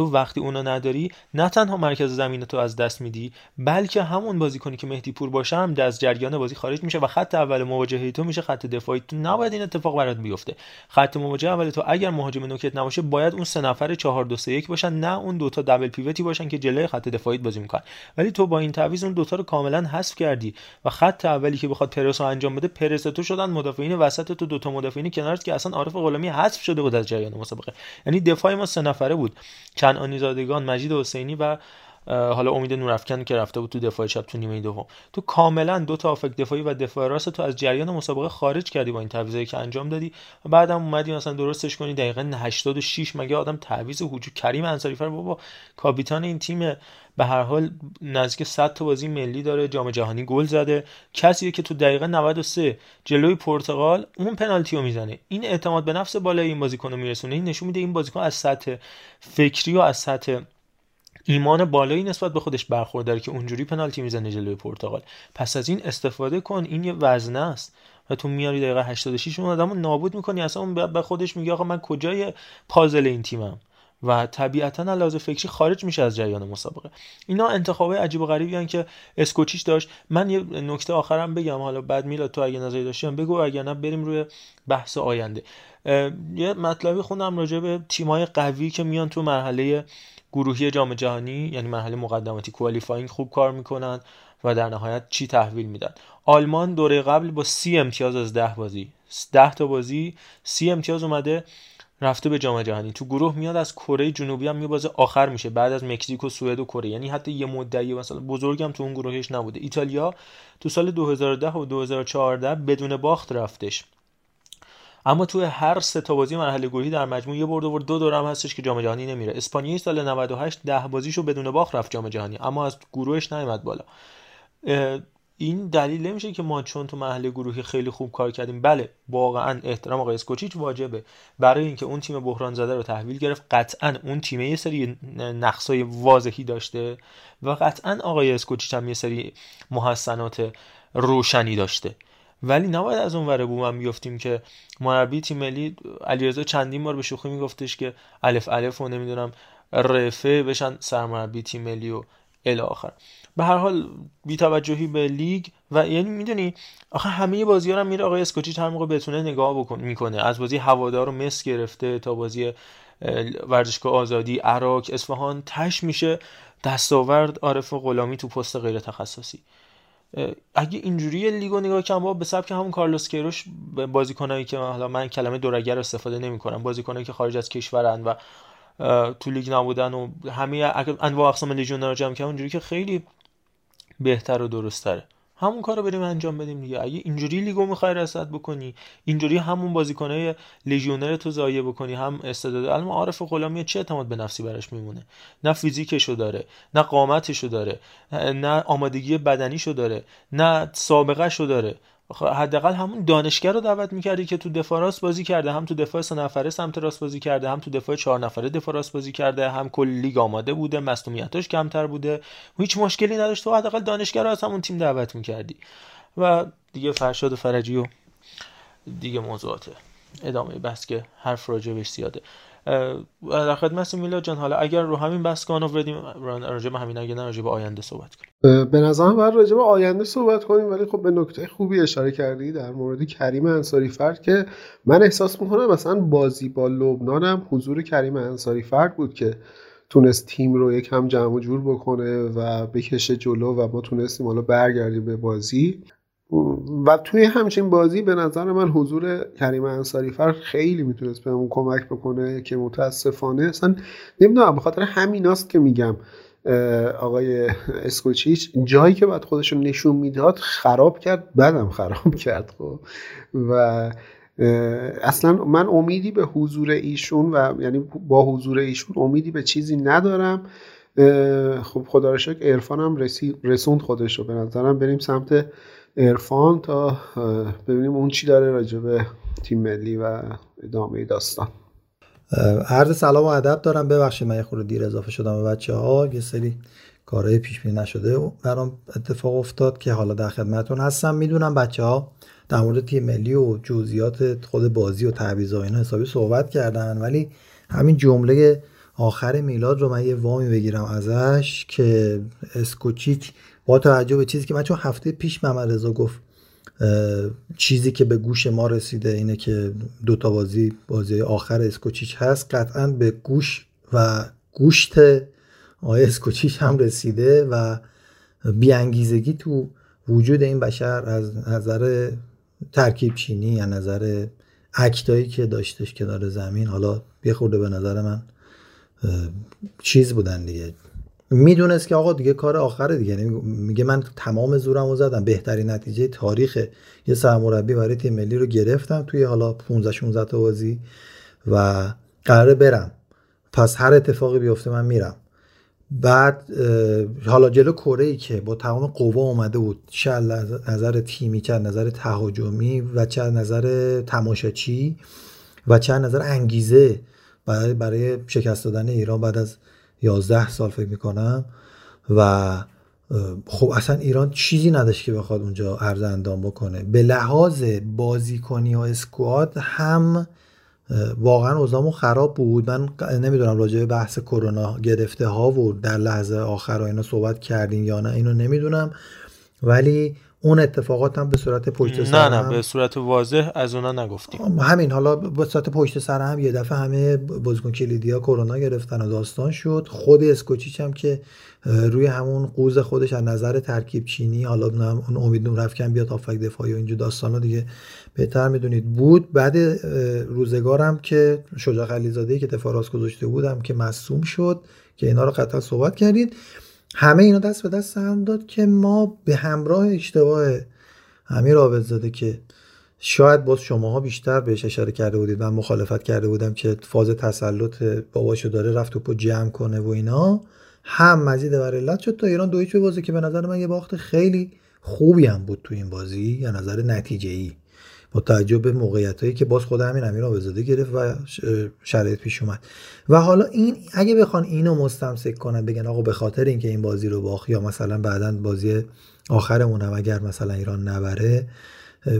تو وقتی اونو نداری نه تنها مرکز زمین تو از دست میدی بلکه همون بازیکنی که مهدی پور باشه هم از جریان بازی خارج میشه و خط اول مواجهه تو میشه خط دفاعی تو نباید این اتفاق برات بیفته. خط مواجهه اول تو اگر مهاجم نوکت نباشه باید اون سه نفر 4 2 3 1 باشن نه اون دوتا دبل پیوتی باشن که جلوی خط دفاعی بازی می‌کنن. ولی تو با این تعویض اون دوتا رو کاملا حذف کردی و خط اولی که بخواد پرس رو انجام بده پرس تو شدن مدافعین وسط تو دوتا مدافعین کنارت که اصلا عارف غلامی حذف شده بود از جریان مسابقه. یعنی دفاع ما سه نفره بود. کنعانی زادگان مجید حسینی و حالا امید نورافکن که رفته بود تو دفاع چپ تو نیمه دوم. تو کاملا دو تا افک دفاعی و دفاع راست تو از جریان مسابقه خارج کردی با این تعویضی که انجام دادی. و بعدم اومدی مثلا درستش کنی دقیقه 86 مگه آدم تعویض هجوم کریم انصاری فر بابا کاپیتان این تیم به هر حال نزدیک 100 تا بازی ملی داره جام جهانی گل زده. کسیه که تو دقیقه 93 جلوی پرتغال اون پنالتی رو می‌زنه. این اعتماد به نفس بالای این بازیکن رو میرسونه. این نشون میده این بازیکن از سطح فکری و از سطح ایمان بالایی نسبت به خودش برخورداره که اونجوری پنالتی می‌زنه جلوی پرتغال. پس از این استفاده کن این یه وزنه است. و تو میاری دقیقه 86 اون آدمو نابود می‌کنی. اصلا اون به خودش میگه آقا من کجای پازل این تیمم؟ و طبیعتا لحاظ فکری خارج میشه از جریان مسابقه. اینا انتخابای عجیب و غریبی که اسکوچیش داشت. من یه نکته آخرم بگم. حالا بعد میلاد تو اگه نظری داشتی بگو اگر نه بریم روی بحث آینده. یه مطلبی خوندم راجع به تیمای قوی که میان تو مرحله گروهی جام جهانی یعنی مرحله مقدماتی کوالیفاینگ خوب کار می‌کنن و در نهایت چی تحویل میدن. آلمان دوره قبل با سی امتیاز از ده بازی ده تا بازی سی امتیاز اومده رفته به جام جهانی. تو گروه میاد از کره جنوبی هم میبازه آخر میشه بعد از مکزیک و سوئد و کره. یعنی حتی یه مدعی مثلا بزرگم تو اون گروهش نبوده. ایتالیا تو سال 2010 و 2014 بدون باخت رفتش. اما توی هر سه تا بازی مرحله گروهی در مجموع یه برد و دو دورم هستش که جام جهانی نمیره. اسپانیا سال 98 ده بازیشو بدون باخت رفت جام جهانی اما از گروهش نیومد بالا. این دلیل نمیشه که ما چون تو محله گروهی خیلی خوب کار کردیم. بله واقعا احترام آقای اسکوچیچ واجبه. برای اینکه اون تیم بحران زده رو تحویل گرفت قطعا اون تیم یه سری نقصای واضحی داشته و قطعا آقای اسکوچیچ هم یه سری محسنات روشنی داشته. ولی نباید از اون وره بومم بیفتیم که مربی تیم ملی علیرضا چندین بار به شوخی میگفتش که الف الف و نمی‌دونم رفه بشن سرمربی تیم ملی و الی آخر. به هر حال بی توجهی به لیگ و یعنی می‌دونی آخه همه بازی ها هم میره آقای اسکوچی هر موقع بتونه نگاه بکن می‌کنه. از بازی هوادار رو مس گرفته تا بازی ورزشگاه آزادی عراق اصفهان تش میشه دستاورد عارف غلامی تو پست غیر تخصصی اگه اینجوری لیگو نگاه کنم با به سبک همون کارلوس کیروش بازیکنایی که حالا من کلمه دورگر استفاده نمی‌کنم بازیکنایی که خارج از کشورن و تو لیگ نبودن و همه انواع اقسام لژیونر جمع که اونجوری که خیلی بهتر و درست تره همون کار رو بریم انجام بدیم دیگه. اگه اینجوری لیگو می‌خوای رصد بکنی اینجوری همون بازیکنای لژیونر تو ضایع بکنی هم استعداد الان عارف غلامی چه اعتماد به نفسی براش میمونه؟ نه فیزیکشو داره نه قامتشو داره نه آمادگی بدنیشو داره نه سابقه داره. حداقل همون دانشگر رو دعوت می‌کردی که تو دفاع راست بازی کرده هم تو دفاع سه نفره سمت راست بازی کرده هم تو دفاع چهار نفره دفاع راست بازی کرده هم کل لیگ آماده بوده مصونیتاش کمتر بوده. هیچ مشکلی نداشت. تو حداقل دانشگر رو از همون تیم دعوت می‌کردی. و دیگه فرشاد و فرجی و دیگه موضوعاته ادامه بس که حرف راجبش زیاده. در خدمت میلا جان حالا اگر رو همین بس کانو بدیم راجع به همین اگه نه راجع به آینده صحبت کنیم. به نظرم باید راجع به آینده صحبت کنیم ولی خب به نکته خوبی اشاره کردی در مورد کریم انصاری فرد که من احساس می‌کنم مثلا بازی با لبنان هم حضور کریم انصاری فرد بود که تونست تیم رو یکم جمع جور بکنه و بکشه جلو و ما تونستیم حالا برگردیم به بازی. و توی همچین بازی به نظر من حضور کریم انصاری فر خیلی می‌تونست بهمون کمک بکنه که متاسفانه اصلا نمی‌دونم به خاطر همیناست که میگم آقای اسکوچیچ جایی که بعد خودش نشون می‌داد خراب کرد بعدم خراب کرد خب. و اصلا من امیدی به حضور ایشون و یعنی با حضور ایشون امیدی به چیزی ندارم. خب خدا رو شکر عرفانم رسوند خودش رو. به نظرم بریم سمت ارفان تا ببینیم اون چی داره راجع به تیم ملی و ادامه داستان. عرض سلام و ادب دارم. ببخشید من یه خورده دیر اضافه شدم به بچه ها یه سری کارهای پیش بینی نشده و برام اتفاق افتاد که حالا در خدمتتون هستم. می‌دونم بچه ها در مورد تیم ملی و جزئیات خود بازی و تعویض اینا حسابی صحبت کردن ولی همین جمله آخر میلاد رو من یه وامی بگیرم ازش که اسکوچیت با توجه به چیزی که من چون هفته پیش محمد رضا گفت چیزی که به گوش ما رسیده اینه که دوتا بازی بازی آخر اسکوچیچ هست قطعا به گوش و گوشت آقای اسکوچیچ هم رسیده و بیانگیزگی تو وجود این بشر از نظر ترکیب چینی یا نظر اکتایی که داشتش کنار زمین حالا یه خورده به نظر من چیز بودن دیگه. می‌دونست که آقا دیگه کار آخره دیگه. یعنی میگه من تمام زورم رو زدم. بهترین نتیجه تاریخ یه سرمربی برای تیم ملی رو گرفتم توی حالا 15 16 تا بازی و قراره برم. پس هر اتفاقی بیفته من میرم. بعد حالا جلو کره ای که با تمام قوا اومده بود. چه نظر تیمی چه نظر تهاجمی و چه نظر تماشاچی و چه نظر انگیزه برای برای شکست دادن ایران بعد از 11 سال فکر می‌کنم. و خب اصلا ایران چیزی نداشت که بخواد اونجا عرض اندام بکنه. به لحاظ بازیکنی و اسکواد هم واقعا اوضاعمون خراب بود. من نمی‌دونم راجع به بحث کرونا گرفته ها و در لحظه آخر اینا صحبت کردین یا نه اینو نمی‌دونم. ولی اون اتفاقات هم به صورت پشت سر نه نه به صورت واضح از اونا نگفتیم. همین حالا به صورت پشت سر هم یه دفعه همه بازیکن کلیدی ها کرونا گرفتن و داستان شد. خود اسکوچیچ هم که روی همون قوز خودش از نظر ترکیب چینی حالا اون امید نور افکن بیاد آفک دفاعی و اینجور داستانا دیگه بهتر می‌دونید. بود بعد روزگارم که شجاع خلیزاده که دفاع راست گذاشته بودم که مصوم شد که اینا رو قطعا صحبت کردید. همه اینا دست به دست هم داد که ما به همراه اشتباه امیر آبدزاده که شاید باز شماها بیشتر بهش اشاره کرده بودید من مخالفت کرده بودم که فاز تسلط باباشو داره رفت و جمع کنه و اینا هم مزید بر علت شد. تا ایران دویچ بازی که به نظر من یه باخت خیلی خوبی هم بود تو این بازی یا نظر نتیجه ای با توجه به موقعیت هایی که باز خود همین امیر آبزاده گرفت و شرایط پیش اومد. و حالا این اگه بخوان اینو مستمسک کنن بگن آقا به خاطر اینکه این بازی رو باخت یا مثلا بعدا بازی آخرمون هم اگر مثلا ایران نبره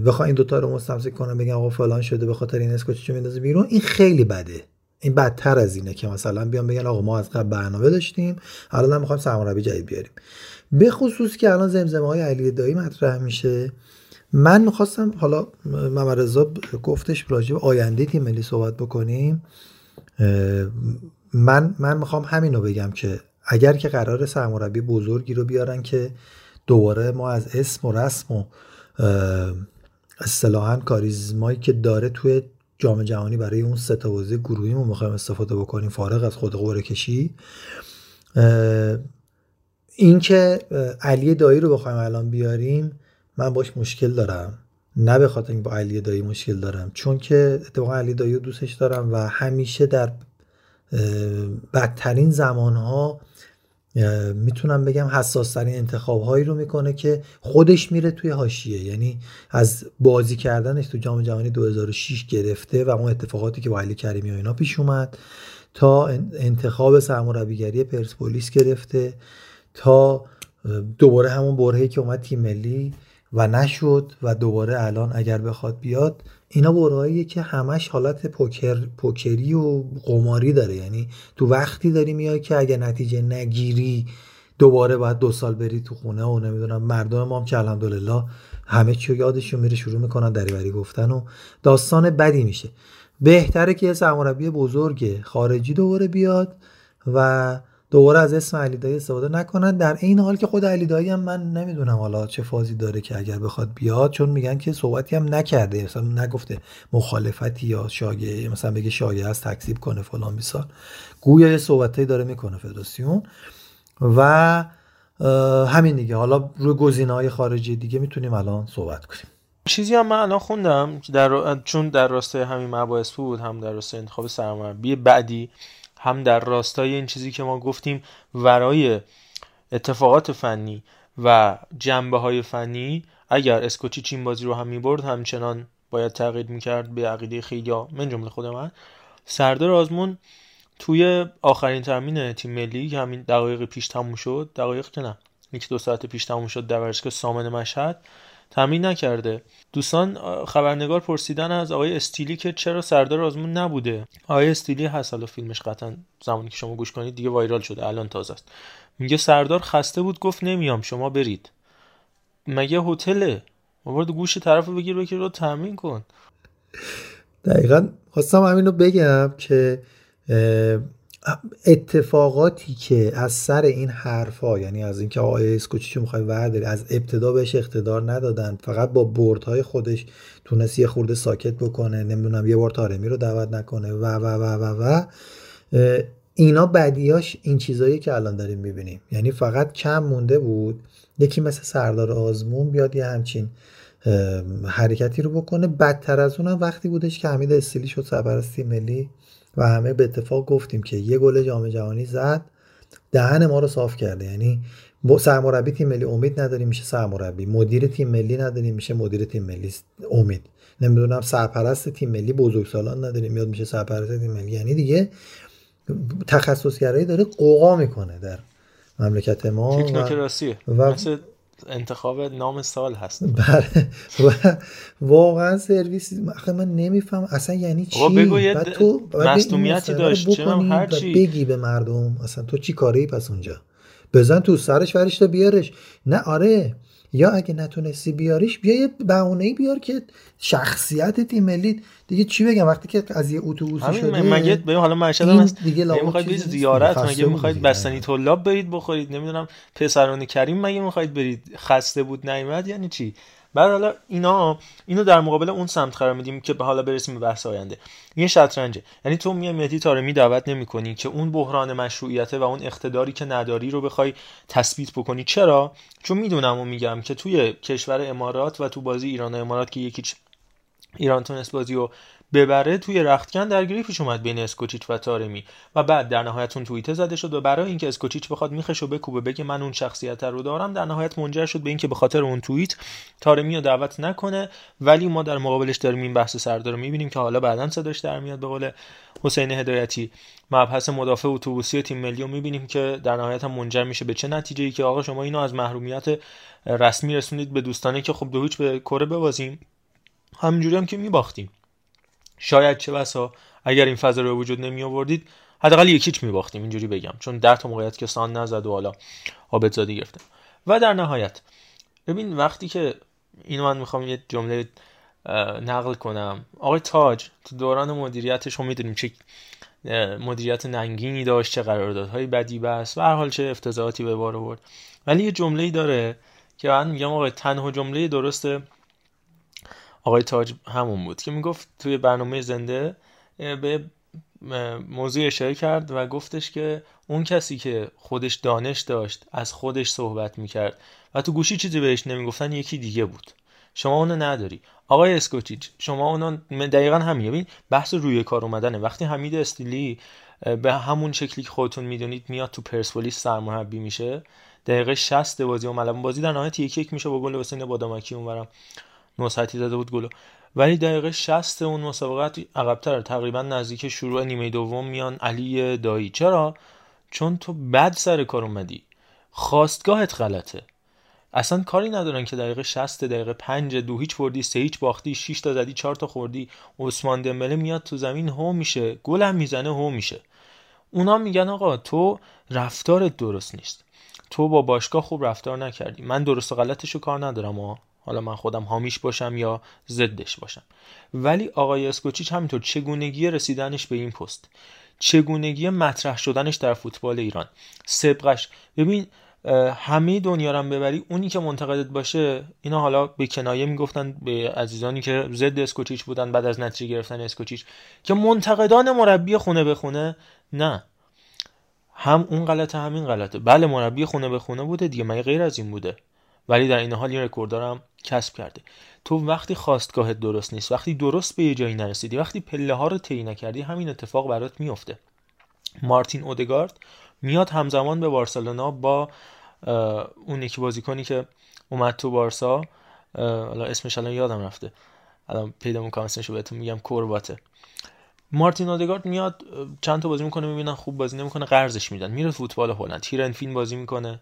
بخوان این دوتا رو مستمسک کنن بگن آقا فلان شده به خاطر این اسکوچو میندازه بیرون این خیلی بده. این بدتر از اینه که مثلا بیان بگن آقا ما از قبل برنامه داشتیم الان هم می‌خوایم سرمربی جدید بیاریم. به خصوص که الان زمزمه های علی دایی مطرح میشه. من می‌خواستم حالا ممرزا گفتش راجع به آینده تیم ملی صحبت بکنیم. من من می‌خوام همین رو بگم که اگر که قرار سرمربی بزرگی رو بیارن که دوباره ما از اسم و رسم و اصطلاحا کاریزمایی که داره توی جام جهانی برای اون سه تا بازی گروهیمون می‌خوایم استفاده بکنیم فارغ از خود قرعه کشی. اینکه علی دایی رو بخوایم الان بیاریم من باش مشکل دارم. نه به خاطر اینکه با علی دایی مشکل دارم چون که اتفاقا علی دایی دوستش دارم و همیشه در بدترین زمانها می‌تونم بگم حساس ترین انتخاب هایی رو می‌کنه که خودش میره توی هاشیه یعنی از بازی کردنش تو جام جهانی 2006 گرفته و اون اتفاقاتی که با علی کریمی و اینا پیش اومد تا انتخاب سرمربیگری پرسپولیس گرفته تا دوباره همون برهه‌ای که اومد تیم ملی و نشد و دوباره الان اگر بخواد بیاد. اینا برهاییه که همش حالت پوکر پوکری و قماری داره. یعنی تو وقتی داری میای که اگر نتیجه نگیری دوباره باید دو سال بری تو خونه و نمی‌دونم مردم ما هم که الحمدلله همه چی یادشون میره شروع می‌کنن دریوری گفتن و داستان بدی میشه. بهتره که یه سرمربی بزرگ خارجی دوباره بیاد و دوباره از اسم علی دایی استفاده نکنن. در این حال که خود علی دایی هم من نمی‌دونم حالا چه فازی داره که اگر بخواد بیاد چون میگن که صحبتی هم نکرده. مثلا نگفته مخالفتی یا شاگه مثلا بگه شاگه از تکذیب کنه فلان بیسار. گویا یه صحبتی داره می‌کنه فدراسیون. و همین دیگه. حالا روی گزینه های خارجی دیگه می‌تونیم الان صحبت کنیم. چیزی هم من الان خوندم که در چون در راستای همین مباحث بود هم در راستای انتخاب سرمربی بعدی هم در راستای این چیزی که ما گفتیم ورای اتفاقات فنی و جنبه های فنی اگر اسکوچی چین بازی رو هم می‌برد همچنان باید تغییر می‌کرد به عقیده خیلی من جمله خود من. سردار آزمون توی آخرین ترمین تیم ملی که همین دقایق پیش تموم شد دقایق که نه یک دو ساعت پیش تموم شد در ورزشگاه سامن مشهد تمرین نکرده. دوستان خبرنگار پرسیدن از آقای استیلی که چرا سردار آزمون نبوده. آقای استیلی هست حالا فیلمش قطعا زمانی که شما گوش کنید دیگه وایرال شده الان تازه است. میگه سردار خسته بود گفت نمیام شما برید. مگه هتله مورد گوش طرف رو بگیر بگیر رو تامین کن. دقیقا خواستم همین رو بگم که اتفاقاتی که از سر این حرفا یعنی از اینکه آقای اسکوچیچو می‌خوای ورداری از ابتدا بهش اقتدار ندادن فقط با بردهای خودش تونست یه خورده ساکت بکنه نمی‌دونم یه بار تارمی رو دعوت نکنه و و و و و اینا بدیاش این چیزایی که الان داریم می‌بینیم. یعنی فقط کم مونده بود یکی مثل سردار آزمون بیاد یه همچین حرکتی رو بکنه. بدتر از اونم وقتی بودش که حمید استیلی شد سرپرستی ملی و همه به اتفاق گفتیم که یه گل جام جهانی زد دهن ما رو صاف کرده. یعنی سرمربی تیم ملی امید نداریم میشه سرمربی. مدیر تیم ملی نداریم میشه مدیر تیم ملی امید. نمی‌دونم سرپرست تیم ملی بزرگسالان نداریم میاد میشه سرپرست تیم ملی. یعنی دیگه تخصصگرایی داره قوقا می‌کنه در مملکت ما و- مثل انتخاب نام سال هست. بله. و واقعا سرویس. آخه من نمیفهم. اصلا یعنی چی؟ بگو یه بعد تو مصدومیتی داشت، بکنی هر چی. بگی به مردم اصلا تو چی کاری پس اونجا؟ بزن تو سرش ورش تا بیارش. نه آره. یا اگه نتونستی بیاریش بیا یه بهونه بیار که شخصیت تیم ملی دیگه چی بگم وقتی که از یه اتوبوسی همین شده مگه ببین حالا مشهد این هست دیگه لابد می‌خواید برید. زیارت مگه می‌خواید. بستنی طلاب برید بخورید نمی‌دونم پسران کریم مگه می‌خواید برید خسته بود نیومد یعنی چی بعد حالا اینا اینو در مقابل اون سمت قرار میدیم که به حالا برسیم به بحث آینده. این شطرنجه. یعنی تو میای مهدی طارمی دعوت نمی‌کنی که اون بحران مشروعیت و اون اقتداری که نداری رو بخوای تثبیت بکنی. چرا؟ چون می‌دونم و میگم که توی کشور امارات و تو بازی ایران و امارات که یکیچ ایران تونست بازی رو ببره توی رختکن درگیری پیش اومد بین اسکوچیچ و تارمی و بعد در نهایت اون توییته زده شد و برای اینکه اسکوچیچ بخواد میخشو بکوبه بگه من اون شخصیت رو دارم در نهایت منجر شد به اینکه به خاطر اون توییت تارمی رو دعوت نکنه. ولی ما در مقابلش داریم این بحث سردار رو می‌بینیم که حالا بعدا صداش در میاد. به قول حسین هدایتی مبحث مدافع اتوبوسی تیم ملی رو می‌بینیم که در نهایت هم منجر میشه به چه نتیجه ای که آقا شما اینو از محرومیت رسمی رسونید به دوستانه که خب دو به کره ببازیم. همینجوری هم که میباختیم. شاید چه بسا اگر این فضا رو به وجود نمی آوردید حداقل یکیچ میباختیم اینجوری بگم چون ده تا موقعیت که سان نزد و حالا عابدزاده گرفته و در نهایت ببین وقتی که اینو من می‌خوام یه جمله نقل کنم. آقای تاج تو دوران مدیریتش رو می‌دونیم چه مدیریت ننگینی داشت چه قراردادهای بدی بست و هر حال چه افتضاحاتی به بار آورد. ولی یه جمله‌ای داره که من میگم آقای تنها جمله درست آقای تاج همون بود که می‌گفت توی برنامه زنده به موضوع اشاره کرد و گفتش که اون کسی که خودش دانش داشت از خودش صحبت می‌کرد و تو گوشی چیزی بهش نمی‌گفتن یکی دیگه بود. شما اونو نداری. آقای اسکوچیچ شما اونو دقیقا همین. ببین بحث روی کار اومدنه. وقتی حمید استیلی به همون شکلی که خودتون می‌دونید میاد تو پرسپولیس سرمربی میشه دقیقه 60 بازی و ملعب بازی در نهایت یک یک میشه. با گل حسین بادامکی اونورم. نوساتی زده بود گلو. ولی دقیقه 60 اون مسابقات عقبتر تقریبا نزدیک شروع نیمه دوم میان علی دایی. چرا؟ چون تو بد سر کار اومدی. خواستگاهت غلطه. اصلا کاری ندارن که دقیقه 60 دقیقه 5 دو هیچ بردی سه هیچ باختی 6 تا زدی 4 تا خوردی. عثمان دمبله میاد تو زمین هو میشه. گل هم می‌زنه هو میشه. اونا میگن آقا تو رفتارت درست نیست. تو با باشگاه خوب رفتار نکردی. من درست و غلطشو کار ندارم ها حالا من خودم حامیش باشم یا ضدش باشم. ولی آقای اسکوچیچ همینطور چگونگی رسیدنش به این پست چگونگی مطرح شدنش در فوتبال ایران. سبقش ببین همه دنیا رو ببری اونی که منتقدت باشه اینا حالا به کنایه می‌گفتن به عزیزانی که ضد اسکوچیچ بودن بعد از نتیجه گرفتن اسکوچیچ که منتقدان مربی خونه به خونه نه. هم اون غلطه همین غلطه. بله مربی خونه به خونه بوده دیگه مگه غیر از این بوده؟ ولی در این حال این رکورددار هم کسب کرده. تو وقتی خواستگاهت درست نیست وقتی درست به یه جایی نرسیدی وقتی پله ها رو طی نکردی همین اتفاق برات میفته مارتین اودگارد میاد همزمان به بارسلونا با اون یکی بازیکنی که اومد تو بارسا حالا اسمش الان یادم رفته. الان پیدا می‌کنم اسمشو بهتون میگم کورواته. مارتین اودگارد میاد چند تا بازی می‌کنه می‌بینن خوب بازی نمی‌کنه قرضش میدن. میره فوتبال هلند. هیرنفین بازی می‌کنه.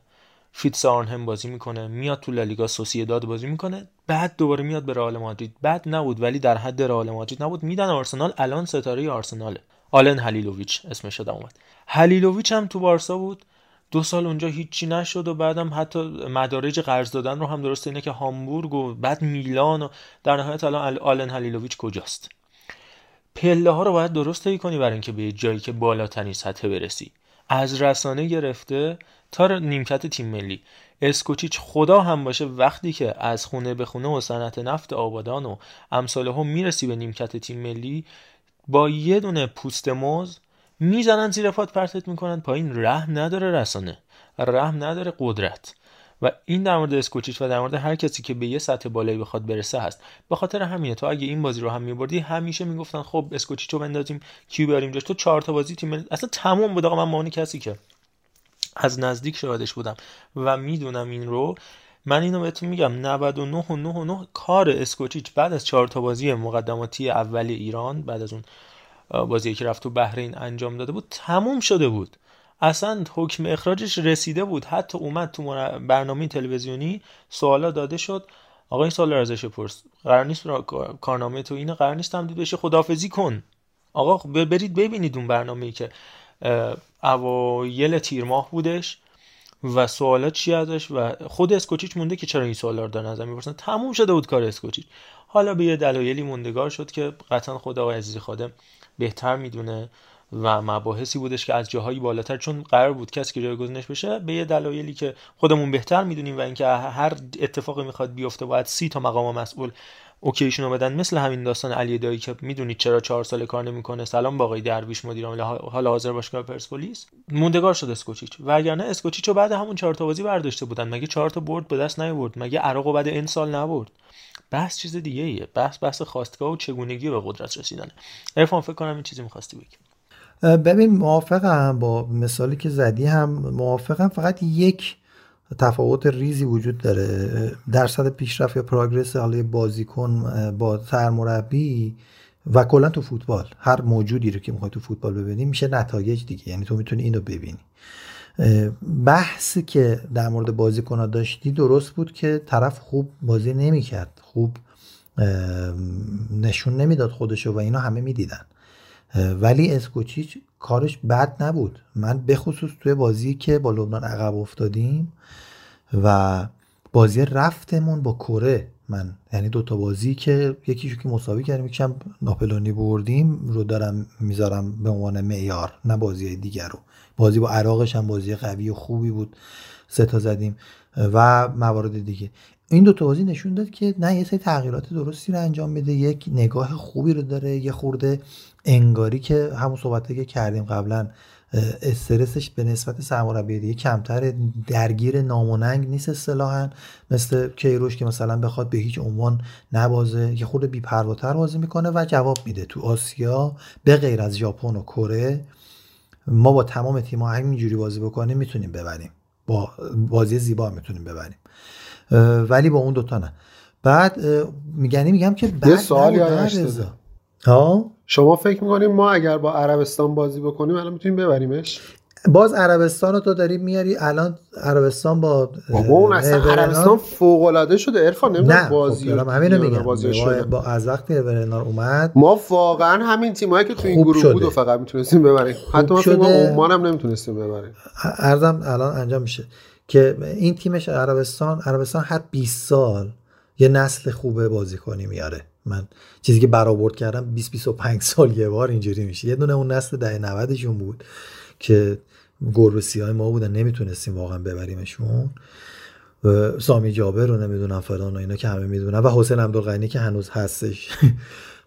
ویتسه آرنهم بازی می‌کنه میاد تو لالیگا سوسییداد بازی می‌کنه بعد دوباره میاد به رئال مادرید. بد نبود ولی در حد رئال مادرید نبود. میدن آرسنال الان ستاره آرسناله آلن هلیلوویچ اسمش شده اومد هلیلوویچ هم تو بارسا بود. دو سال اونجا هیچی نشد و بعدم حتی مدارج قرض دادن رو هم درست اینه که هامبورگ و بعد میلان و در نهایت الان آلن هلیلوویچ کجاست. پله ها رو باید درست کنی برای اینکه به جایی که بالاترین سطح برسی. از رسانه گرفته تا نیمکت تیم ملی. اسکوچیچ خدا هم باشه وقتی که از خونه به خونه و صنعت نفت آبادان و امثال هم می‌رسی به نیمکت تیم ملی با یه دونه پوست موز می‌زنن زیر پات پرتت می‌کنن پایین. رحم نداره رسانه. رحم نداره قدرت. و این در مورد اسکوچیچ و در مورد هر کسی که به یه سطح بالایی بخواد برسه هست. به خاطر همینه تو اگه این بازی رو هم میبردی همیشه می‌گفتن خب اسکوچیچو بندازیم کیو بیاریم جاش تو چهار تا بازی تیم اصلا تمام بود. آقا من مانی کسی که از نزدیک شاهدش بودم. و می‌دونم این رو من اینو بهتون میگم 99 و 9 و 9 کار اسکوچیچ بعد از چهار تا بازی مقدماتی اول ایران بعد از اون بازی که رفت تو بحرین انجام داده بود تموم شده بود. اصلا حکم اخراجش رسیده بود. حتی اومد تو برنامه تلویزیونی سوالا داده شد. آقا این سوال ازش پرس قرار نیست کارنامه تو اینه قرار نیست تمدید بشه. خدافزی کن. آقا برید ببینید اون برنامه ای که اوایل تیر ماه بودش و سوالات چی ازش و خود اسکوچیچ مونده که چرا این سوالا رو دارن ازم می‌پرسن. تموم شده بود کار اسکوچیچ. حالا به یه دلایلی موندگار شد که قطعا خود آقای عزیزی خادم بهتر می‌دونه و مباحثی بودش که از جاهایی بالاتر چون قرار بود کسی که جایگزینش بشه به یه دلایلی که خودمون بهتر می‌دونیم و اینکه هر اتفاقی می‌خواد بیفته باید سی تا مقام مسئول اوکیشون بدن. مثل همین داستان علی دایی که می‌دونید چرا چهار سال کار نمی‌کنه. سلام با آقای درویش مدیر عامل حال حاضر باشگاه پرسپولیس. موندگار شد اسکوچیچ. وگرنه اسکوچیچ رو بعد همون چهار تا بازی برداشته بودن. مگه چهار تا برد به دست نیاورد؟ مگه عراق بعد این سال نبرد؟ بحث چیز دیگه ایه بحث بحث خواستگاه و چگونگی به قدرت رسیدنه. عرفان فکر کنم این چیزی می‌خواستی بگی. ببین موافقم با مثالی که زدی هم. موافقم. فقط یک تفاوت ریزی وجود داره. درصد پیشرفت یا پراگرس حالا بازیکن با سرمربی و کلا تو فوتبال هر موجودی رو که می‌خوای تو فوتبال ببینی میشه نتایج دیگه. یعنی تو می‌تونی اینو ببینی. بحثی که در مورد بازیکن ها داشتی درست بود که طرف خوب بازی نمی‌کرد. خوب نشون نمی‌داد خودشو و اینا همه می‌دیدن. ولی اسکوچیچ کارش بد نبود. من بخصوص توی بازی که با لبنان عقب افتادیم و بازی رفتمون با کره. من یعنی دوتا بازی که یکیشو که مساوی کردیم یکیشم ناپلونی بردیم رو دارم می‌ذارم به عنوان معیار نه بازی دیگر رو. بازی با عراقش هم بازی قوی و خوبی بود. سه تا زدیم. و موارد دیگه. این دو تا بازی نشون داد که نه یه سری تغییرات درستی رو انجام میده یک نگاه خوبی رو داره یه خورده انگاری که همون صحبتی که کردیم قبلا استرسش به نسبت سرمربی دیگه کمتر درگیر ناموننگ نیست اصطلاحا. مثل کیروش که مثلا بخواد به هیچ عنوان نبازه یه خورده بی‌پرواتر بازی می‌کنه و جواب میده. تو آسیا به غیر از ژاپن و کره ما با تمام تیم‌ها همینجوری بازی بکنیم می‌تونیم ببریم. با بازی زیبا می‌تونیم ببریم. ولی با اون دوتا نه. بعد میگنی میگم که بعد یه سوالی ها شما فکر می‌کنیم ما اگر با عربستان بازی بکنیم الان می‌تونیم ببریمش؟ باز عربستان رو تو داری میاری الان عربستان با بابا اون اصلا عربستان فوق العاده شده عرفان نمی‌دونم نه بازی خب همینو میگم. با, از وقتی ورنار اومد. ما واقعا همین تیمایی که تو این گروه بود و فقط می‌تونستیم ببریم. حتی ما فکر عمان هم نمی‌تونستیم ببریم. ارزم الان انجام میشه که این تیمش عربستان عربستان هر 20 سال یه نسل خوبه بازیکنی میاره. من چیزی که برآورد کردم 20 25 سال یه بار اینجوری میشه. یه دونه اون نسل دهه 90 شون بود که گربه سیاه ما بودن نمی‌تونستیم واقعا ببریمشون. سامی جابر رو نمی‌دونم فلان و اینا که همه می‌دونن. و حسین عبدالغنی که هنوز هستش. [laughs]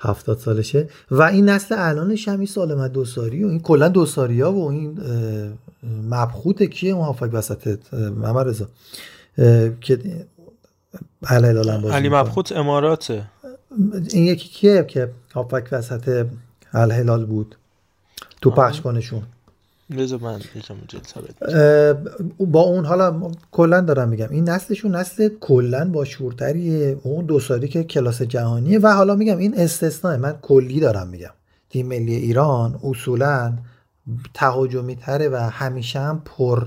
هفتاد سالشه. و این نسل الانش هم این سالمت دوساری و این کلا دوساری ها و این مبخوت کیه اون هافک وسط محمد رضا؟ که علی مبخوت اماراته. این یکی کیه که هافک وسط الهلال بود؟ تو پخش کنشون من با اون حالا کلا دارم میگم. این نسلشون نسل کلا با شورتریه. اون دو سالی که کلاس جهانیه. و حالا میگم این استثناء من کلی دارم میگم. تیم ملی ایران اصولا تهاجمی تره و همیشه هم پر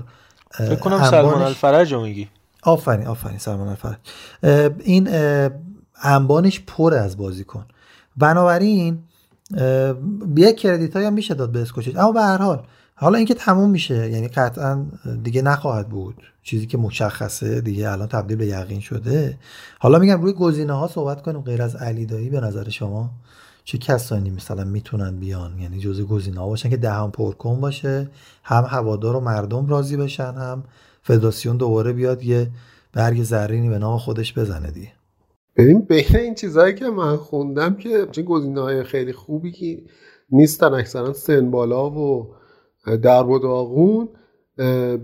فکر کنم سلمان الفرج رو میگی. آفرین آفرین سلمان الفرج. این انبانش پر از بازیکن بنابراین یک کردیت هم میشه داد به اسکوچیچ اما به هر حال حالا اینکه تموم میشه یعنی قطعا دیگه نخواهد بود. چیزی که مشخصه دیگه الان تبدیل به یقین شده. حالا میگم روی گزینه ها صحبت کنیم. غیر از علی دایی به نظر شما چه کسانی مثلا می‌تونن بیان؟ یعنی جزء گزینه ها باشن که دهان پرکن باشه هم هوادار و مردم راضی بشن هم فدراسیون دوباره بیاد یه برگ زرینی به نام خودش بزنه دیگه. ببین بین این چیزهایی که من خوندم که چه گزینه های خیلی خوبی که نیستن اکثرا سن بالا و در و داغون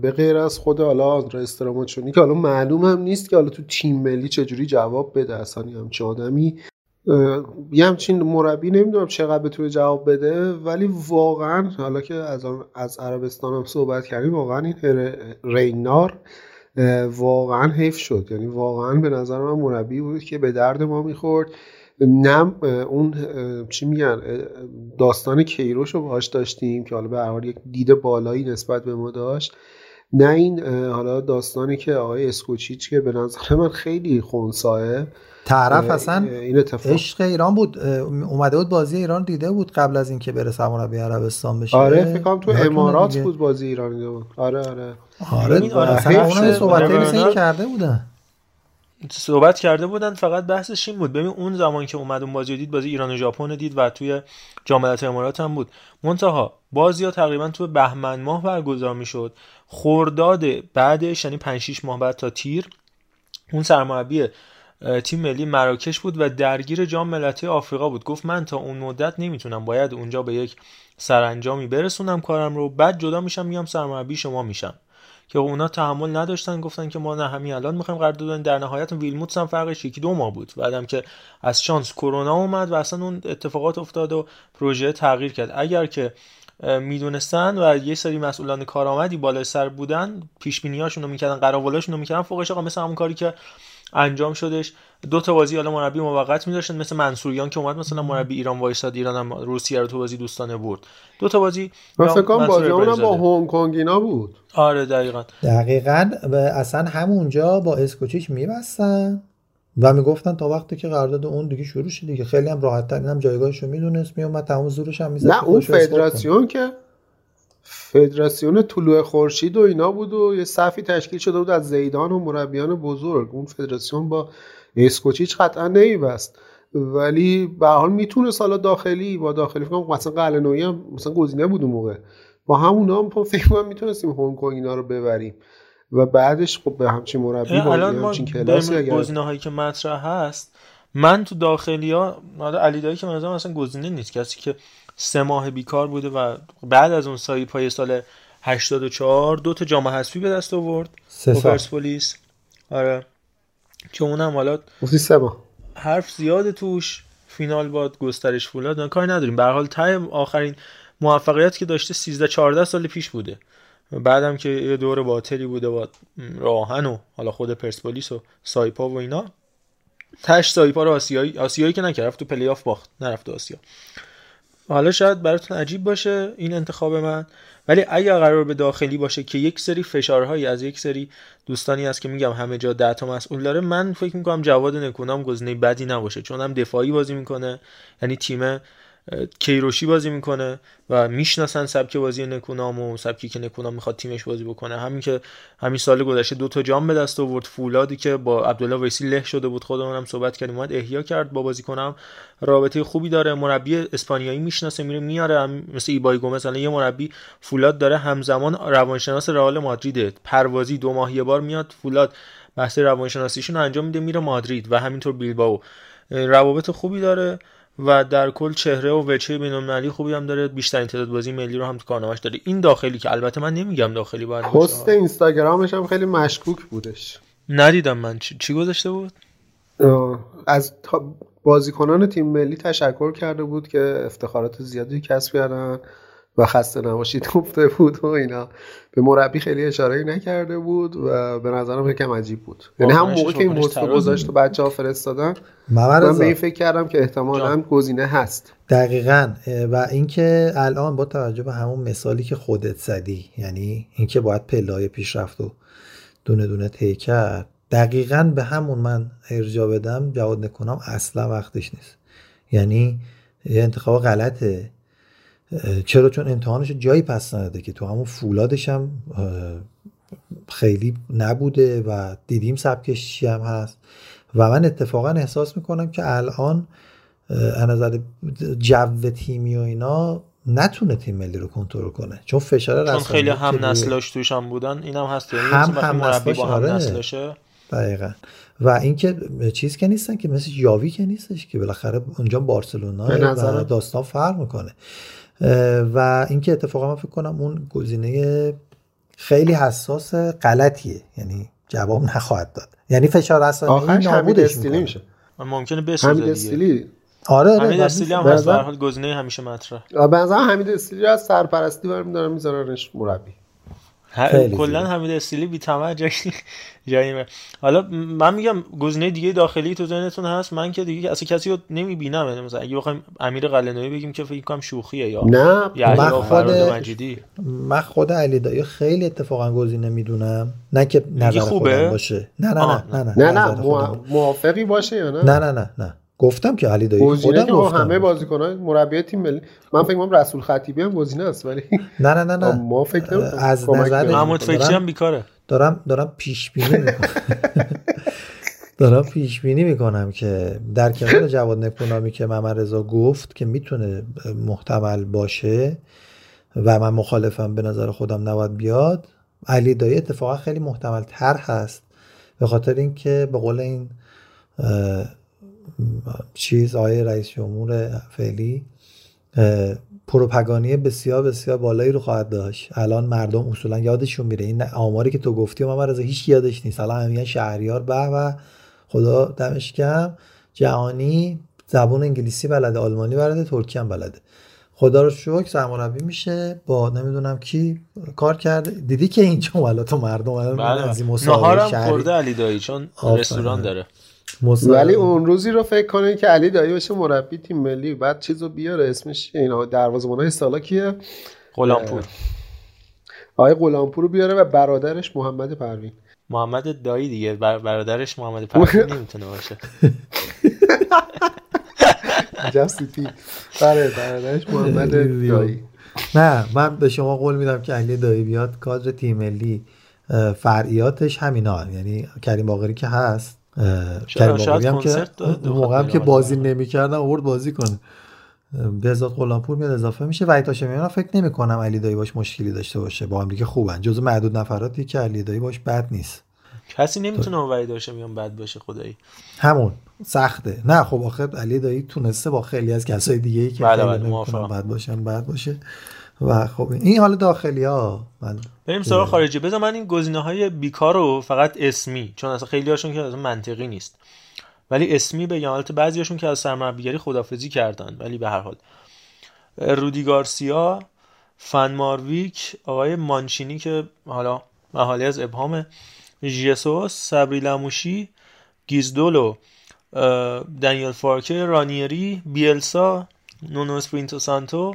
به غیر از خود حالا آندرا استراماچونی که حالا معلوم هم نیست که حالا تو تیم ملی چجوری جواب بده. اصلا همچین آدمی یه همچین مربی نمی‌دونم چقدر بتونه جواب بده ولی واقعا حالا که از, از عربستان هم صحبت کردیم واقعا این رینار واقعا حیف شد. یعنی واقعا به نظر من مربی بود که به درد ما می‌خورد. نه اون چی میگن داستان کیروش رو باهاش داشتیم که حالا به هر یک دید بالایی نسبت به ما داشت. نه این حالا داستانی که آقای اسکوچیچ که به نظر من خیلی خونساه طرف اصلا این اتفاق. عشق ایران بود اومده بود بازی ایران دیده بود قبل از اینکه بره سرمربی عربستان بشه. آره فکر کنم تو امارات بود بازی ایران دیده بود آره. آره آره اصلا اون صحبت کرده بودن. صحبت کرده بودن فقط بحثش این بود. ببین اون زمان که اومد اون بازی دید بازی ایران و ژاپن دید و توی جامعه امارات هم بود. منتها بازی ها تقریبا تو بهمن ماه برگزار می‌شد. خورداد بعدش یعنی 5 6 ماه بعد تا تیر اون سرمربی تیم ملی مراکش بود و درگیر جام ملت‌های آفریقا بود. گفت من تا اون مدت نمی‌تونم باید اونجا به یک سرانجامی برسونم کارم رو. بعد جدا میشم میام سرمربی شما میشم. که اونا تحمل نداشتن گفتن که ما نه همین الان می‌خوایم قرارداد در نهایت ویلموتس هم فرقش یکی دو ماه بود. بعدم که از شانس کرونا اومد و اصلا اون اتفاقات افتاد و پروژه تغییر کرد. اگر که می‌دونستن و یه سری مسئولان کارآمدی بالای سر بودن پیش بینیاشون رو می‌کردن قراولاشون رو می‌کردن فوقش آقا مثل همون کاری که انجام شدش. دو تا بازی حالا مربی موقت میذاشتن مثل منصوریان که اومد مثلا مربی ایران وایساد ایران هم روسیه رو تو بازی دوستانه برد. دو تا بازی فکر کنم بازی اونم با هنگ کنگینا بود. آره دقیقا. دقیقا و اصلا همونجا با اسکوچیچ میبستن و می‌گفتن تا وقتی که قرارداد اون دیگه شروع شد دیگه خیلی هم راحت تر اینم جایگاهش رو می‌دونست میومد تمام زورش هم می‌زد نه اون فدراسیون که فدراسیون طلوع خورشید و اینا بود و یه صفی تشکیل شده بود از زیدان و مربیان بزرگ. اون فدراسیون با اسکوچیچ قطعا نمیبست ولی به حال می‌تونه سالا داخلی با داخلی فکر مثلا قلنویی هم مثلا گزینه بود اون موقع. با همونا هم فکر کنم می‌تونستیم هنگ کنگ اینا رو ببریم. و بعدش خب به همچین مربی با همچین کلاسی اگر گزینه هایی که مطرح هست من تو داخلی ها علی دایی که مثلا اصلا گزینه نیست کسی که سه ماه بیکار بوده و بعد از اون سایی پای سال 84 دو تا جام حذفی به دست آورد. پرسپولیس آره. که اونم حالا سه ماه. حرف زیاد توش. فینال با گسترش فولاد کاری نداریم. به حال تایم آخرین موفقیت که داشته 13 14 سال پیش بوده. بعدم که یه دور باطلی بوده با راه‌آهن و حالا خود پرسپولیس و سایپا و اینا. تش سایپا رو آسیایی آسیایی که نکرد. تو پلی آف باخت. نرفت آسیا. حالا شاید براتون عجیب باشه این انتخاب من ولی اگر قرار به داخلی باشه که یک سری فشارهایی از یک سری دوستانی هست که میگم همه جا ده تا مسئول داره من فکر می‌کنم جواد نکونام گزینه بدی نباشه چون هم دفاعی بازی می‌کنه یعنی تیم کیروشی بازی می‌کنه و می‌شناسن سبک بازی نکونام و سبکی که نکونام می‌خواد تیمش بازی بکنه. همین که همین سال گذشته دو تا جام به دست آورد. فولادی که با عبدالله ویسی له شده بود خودمون هم صحبت کردیم اومد احیا کرد با بازیکنم رابطه خوبی داره. مربی اسپانیایی می‌شناسه میره میاره. مثل ایبای گومز یه مربی فولاد داره. همزمان روانشناس رئال مادرید. پروازی دو ماه یه بار میاد. فولاد بحث روانشناسیشون انجام میده میره مادرید و همینطور بیلبائو. روابط خوبی داره. و در کل چهره و وجهه بین‌المللی خوبی هم داره. بیشترین تعداد بازی ملی رو هم تو کارنامه‌اش داره. این داخلی که البته من نمیگم داخلی باید پست اینستاگرامش هم خیلی مشکوک بودش. ندیدم من. چی, چی گذاشته بود؟ از بازیکنان تیم ملی تشکر کرده بود که افتخارات زیادی کسب کردن. و خسته نباشید گفته بود و اینا. به مربی خیلی اشاره نکرده بود و به نظرم یکم عجیب بود. یعنی هم موقع که این پست گذاشت و بچه ها فرستادن من به این فکر کردم که احتمالا گزینه هست. دقیقا. و اینکه الان با توجه به همون مثالی که خودت زدی یعنی اینکه باید پلای پیشرفت و دونه دونه طی کرد دقیقا به همون من ارجا بدم جواد نکنم اصلا وقتش نیست. یعنی یه انتخاب غلطه. چرا؟ چون امتحانش جایی پس نداده که تو همون فولادش هم خیلی نبوده و دیدیم سبکش چی هم هست. و من اتفاقا احساس می‌کنم که الان از نظر جو تیمی و اینا نتونه تیم ملی رو کنترل کنه. چون فشار چون خیلی هم نسلاش توش هم بودن اینم هست. یعنی هم هم نسلاش با هم آره. نسلشه دقیقا. و اینکه چیز که نیستن که مثل یاوی که نیستش که بالاخره اونجا بارسلونا و داستان فرق می‌کنه. و اینکه اتفاقا من فکر کنم اون گزینه خیلی حساس غلطیه. یعنی جواب نخواهد داد. یعنی فشار رسانه‌ای نابودش میشه. ممکنه بسازه استیلی آره آره حمید استیلی هم هست به حال گزینه همیشه مطرح. به نظر حمید استیلی از سرپرستی برمی‌دارن میذارنش مربی. کلا. حمید استیلی بی جایی می- حالا من میگم گزینه دیگه داخلی تو ذهنتون هست. من که دیگه اصلا کسی رو نمی‌بینم. یعنی مثلا اگه بخوایم امیر قلنوی بگیم که فکر کنم شوخیه یا نه من خود- مجیدی. من خود علی دایی خیلی اتفاقا گزینه می‌دونم. نه که نظر خوبه؟ خودم باشه. نه نه نه نه نه نه موا- موافقی باشه یا نه؟ نه نه نه نه. گفتم که علی دایی خودم که با گفتم. همه بازیکنان مربی تیم ملی. من فکر کنم رسول خطیبی هم گزینه است ولی نه نه نه نه. ما فکر از نظر. محمود فکری هم بیکاره. دارم دارم پیش بینی می‌کنم. [laughs] دارم پیش بینی می‌کنم که در کنار جواد نکونامی که محمد رضا گفت که می‌تونه محتمل باشه و من مخالفم به نظر خودم نباید بیاد علی دایی اتفاقا خیلی محتمل تر هست. به خاطر اینکه به قول این چیز آقای رئیس جمهور فعلی پروپاگانی بسیار بسیار بالایی رو خواهد داشت. الان مردم اصولا یادشون میره. این آماری که تو گفتی و من رضا هیچ یادش نیست. الان همین شهریار به و خدا دمش گرم جهانی زبون انگلیسی بلده آلمانی بلده ترکی هم بلده. خدا رو شکر سرمربی میشه. با نمی‌دونم کی کار کرده. دیدی که این جملات مردم الان بله. از این مسابقه خورده علی دایی چون. رستوران داره. مسابقه- ولی اون روزی رو فکر کنه که علی دایی باشه مربی تیم ملی بعد چیزو بیاره. اسمش اینا دروازه‌بانای سالا کیه؟ غلامپور. آقای غلامپور رو بیاره و برادرش محمد پروین. محمد دایی دیگه. بر- برادرش محمد پروین نمی‌تونه باشه. [laughs] عجب سیتی بله برادرش محمد دایی. نه من به شما قول میدم که علی دایی بیاد کادر تیم ملی فرعیاتش همینا یعنی کریم باقری که هست شاید باقری هم که موقع هم که بازی. نمی‌کردن آورد بازی کنه. بهزاد غلامپور میاد اضافه میشه. وحید هاشمیان فکر نمی کنم علی دایی باش مشکلی داشته باشه. با هم دیگه خوبن. جزو معدود نفراتی که علی دایی باش بد نیست. کسی نمی‌تونه با وحید هاشمیان بد باشه خدایی. همون. سخته. نه خب آخه علی دایی تونسته با خیلی از کسای دیگه ای که بله، خیلی بله، موافقم. بد باشن بد باشه. و خب این حال داخلی ها من بریم سراغ خارجی. بذار من این گزینه های بیکار رو فقط اسمی چون اصلا خیلی هاشون که اصلا منطقی نیست. ولی اسمی بگم البته بعضیاشون که از سرمربیگری خدافزی کردن ولی به هر حال. رودی گارسیا فن مارویک آقای مانچینی که حالا محالی از ابهام ژیسوس صبری لموشی گیزدولو دنیل فارکه رانیری بیلسا نونو اسپیریتو سانتو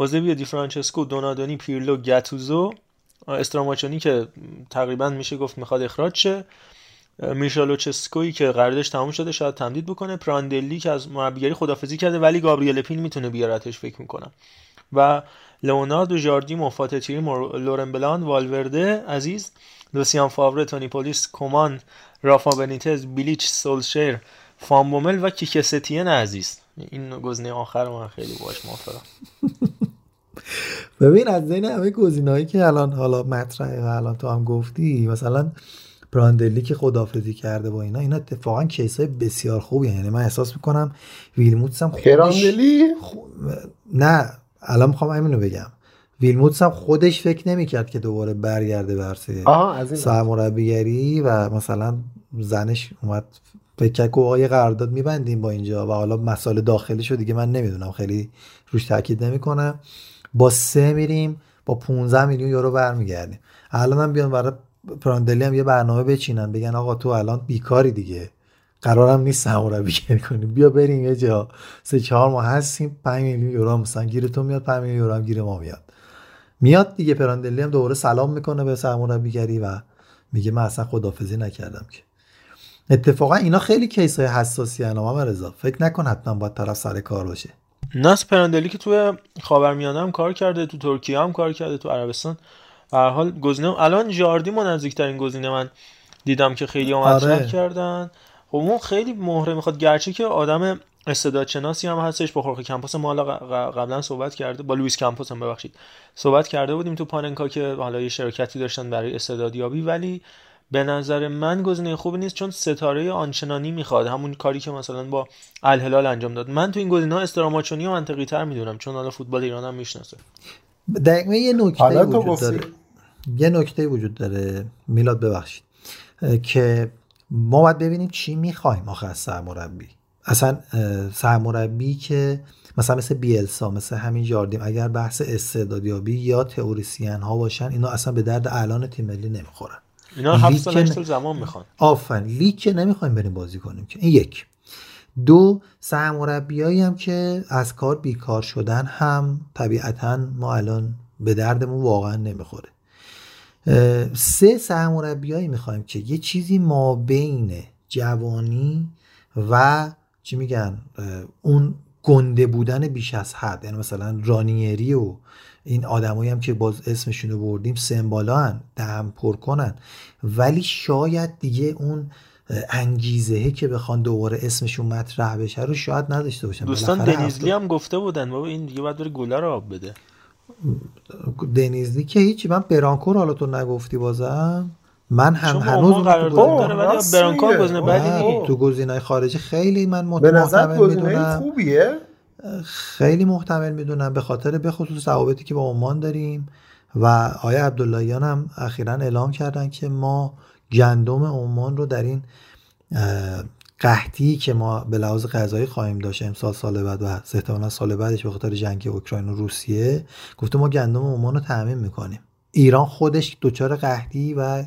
ائوزبیو دی فرانچسکو دونادونی پیرلو گتوزو استراماچونی که تقریبا میشه گفت می‌خواد اخراج شه. میرچا لوچسکوی که قراردادش تموم شده شاید تمدید بکنه. پراندلی که از مربیگری خداحافظی کرده ولی گابریل پین می‌تونه بیارتش فکر می‌کنم. و لئوناردو ژاردیم فاتح تریم مور- لورن بلان والورده عزیز لوسیان فاوره تونی پولیس کومان رافا بنیتز بیلیچ سولشیر فامبومل و کیکستین عزیز. این گزینه آخر من خیلی باش موافقم. [laughs] ببین از بین همه گزینه‌هایی که الان حالا مطرحه و الان تو هم گفتی مثلا پراندلی که خدافزی کرده با اینا اینا اتفاقا کیسای بسیار خوبی یعنی من احساس می‌کنم ویلموتس هم خودش نه الان می‌خوام همینو بگم. ویلموتس هم خودش فکر نمی‌کرد که دوباره برگرده این سرمربیگری و مثلا زنش اومد که آقا یه قرارداد میبندیم با اینجا و حالا مسائل داخلیشو دیگه من نمی‌دونم خیلی روش تاکید نمی‌کنم با سه میریم با 15 میلیون یورو برمیگردیم. الان هم بیان برای پراندلی هم یه برنامه بچینن بگن آقا تو الان بیکاری دیگه. قرارم نیست سرمربیگری کنیم. بیا بریم یه جا. سه چهار ماه هستیم 5 میلیون یورو مثلا گیر تو میاد 5 میلیون یورو هم گیر ما میاد. میاد دیگه پراندلی هم دوباره سلام می‌کنه به سرمربیگری و میگه من اصلا خداحافظی نکردم که. اتفاقا اینا خیلی case های حساسی هن محمد رضا فکر نکن حتما باید طرف سر کار باشه. ناس پراندلی که توی خاورمیانه هم کار کرده تو ترکیه هم کار کرده تو عربستان. به هر حال گزینه الان جاردیمو نزدیکترین گزینه من دیدم که خیلی هم آره. کردن. خب اون خیلی مهره می‌خواد. گرچه که آدم استعدادشناسی هم هستش. با خورخه کمپوس ما حالا قبلا صحبت کرده با لوئیس کمپوس هم ببخشید. صحبت کرده بودیم تو پاننکا که حالا یه شرکتی داشتن برای استعدادیابی. ولی به نظر من گزینه خوبی نیست چون ستاره آنچنانی می‌خواد. همون کاری که مثلا با الهلال انجام داد. من تو این گزینه ها استراماچونی و منطقی تر می‌دونم چون حالا فوتبال ایران هم می‌شناسه. دقیقا یه نکته وجود. داره. یه نکته وجود داره. میلاد ببخشید. که ما باید ببینیم چی می‌خوایم آخه از سرمربی. اصلا سرمربی که مثلا مثل بیلسا مثل همین جاردیم اگر بحث استعدادیابی یا تئوریسین ها باشن اینا اصلا به درد الان تیم ملی نمی‌خورن. اینا هفت لیگ سال سال زمان می‌خوان. آفرین. لیگ که نمی‌خوایم بریم بازی کنیم که. این یک. دو سرمربیایی هم که از کار بیکار شدن هم طبیعتا ما الان به دردمون واقعا نمی‌خوره. سه سرمربیایی می‌خوایم که یه چیزی ما بین جوانی و چی میگن اون گنده بودن بیش از حد. یعنی مثلا رانیری و این آدمایی هم که باز اسمشون رو بردیم سمبالا هن دهم پر کنن ولی شاید دیگه اون اه، انگیزهه که بخوان دوباره اسمشون مطرح بشه رو شاید نداشته باشن. دوستان دنیزلی هم گفته بودن بابا این دیگه باید بره گله رو آب بده. دنیزلی که هیچی من برانکو رو حالا تو نگفتی بازم؟ من هم هنوز تو گزینه-. نیست. تو گزینه‌های خارجی خیلی من به نظر گزینه می‌دونم. خوبیه. خیلی محتمل می‌دونم به خاطر به خصوص روابطی که با عمان داریم و آیا عبداللهیان هم اخیرا اعلام کردن که ما گندم عمان رو در این قحطی که ما به لحاظ غذایی خواهیم داشت امسال سال بعد و احتمالا سال بعدش به خاطر جنگ اوکراین و روسیه گفته ما گندم عمان رو تامین می‌کنیم. ایران خودش دچار قحطی و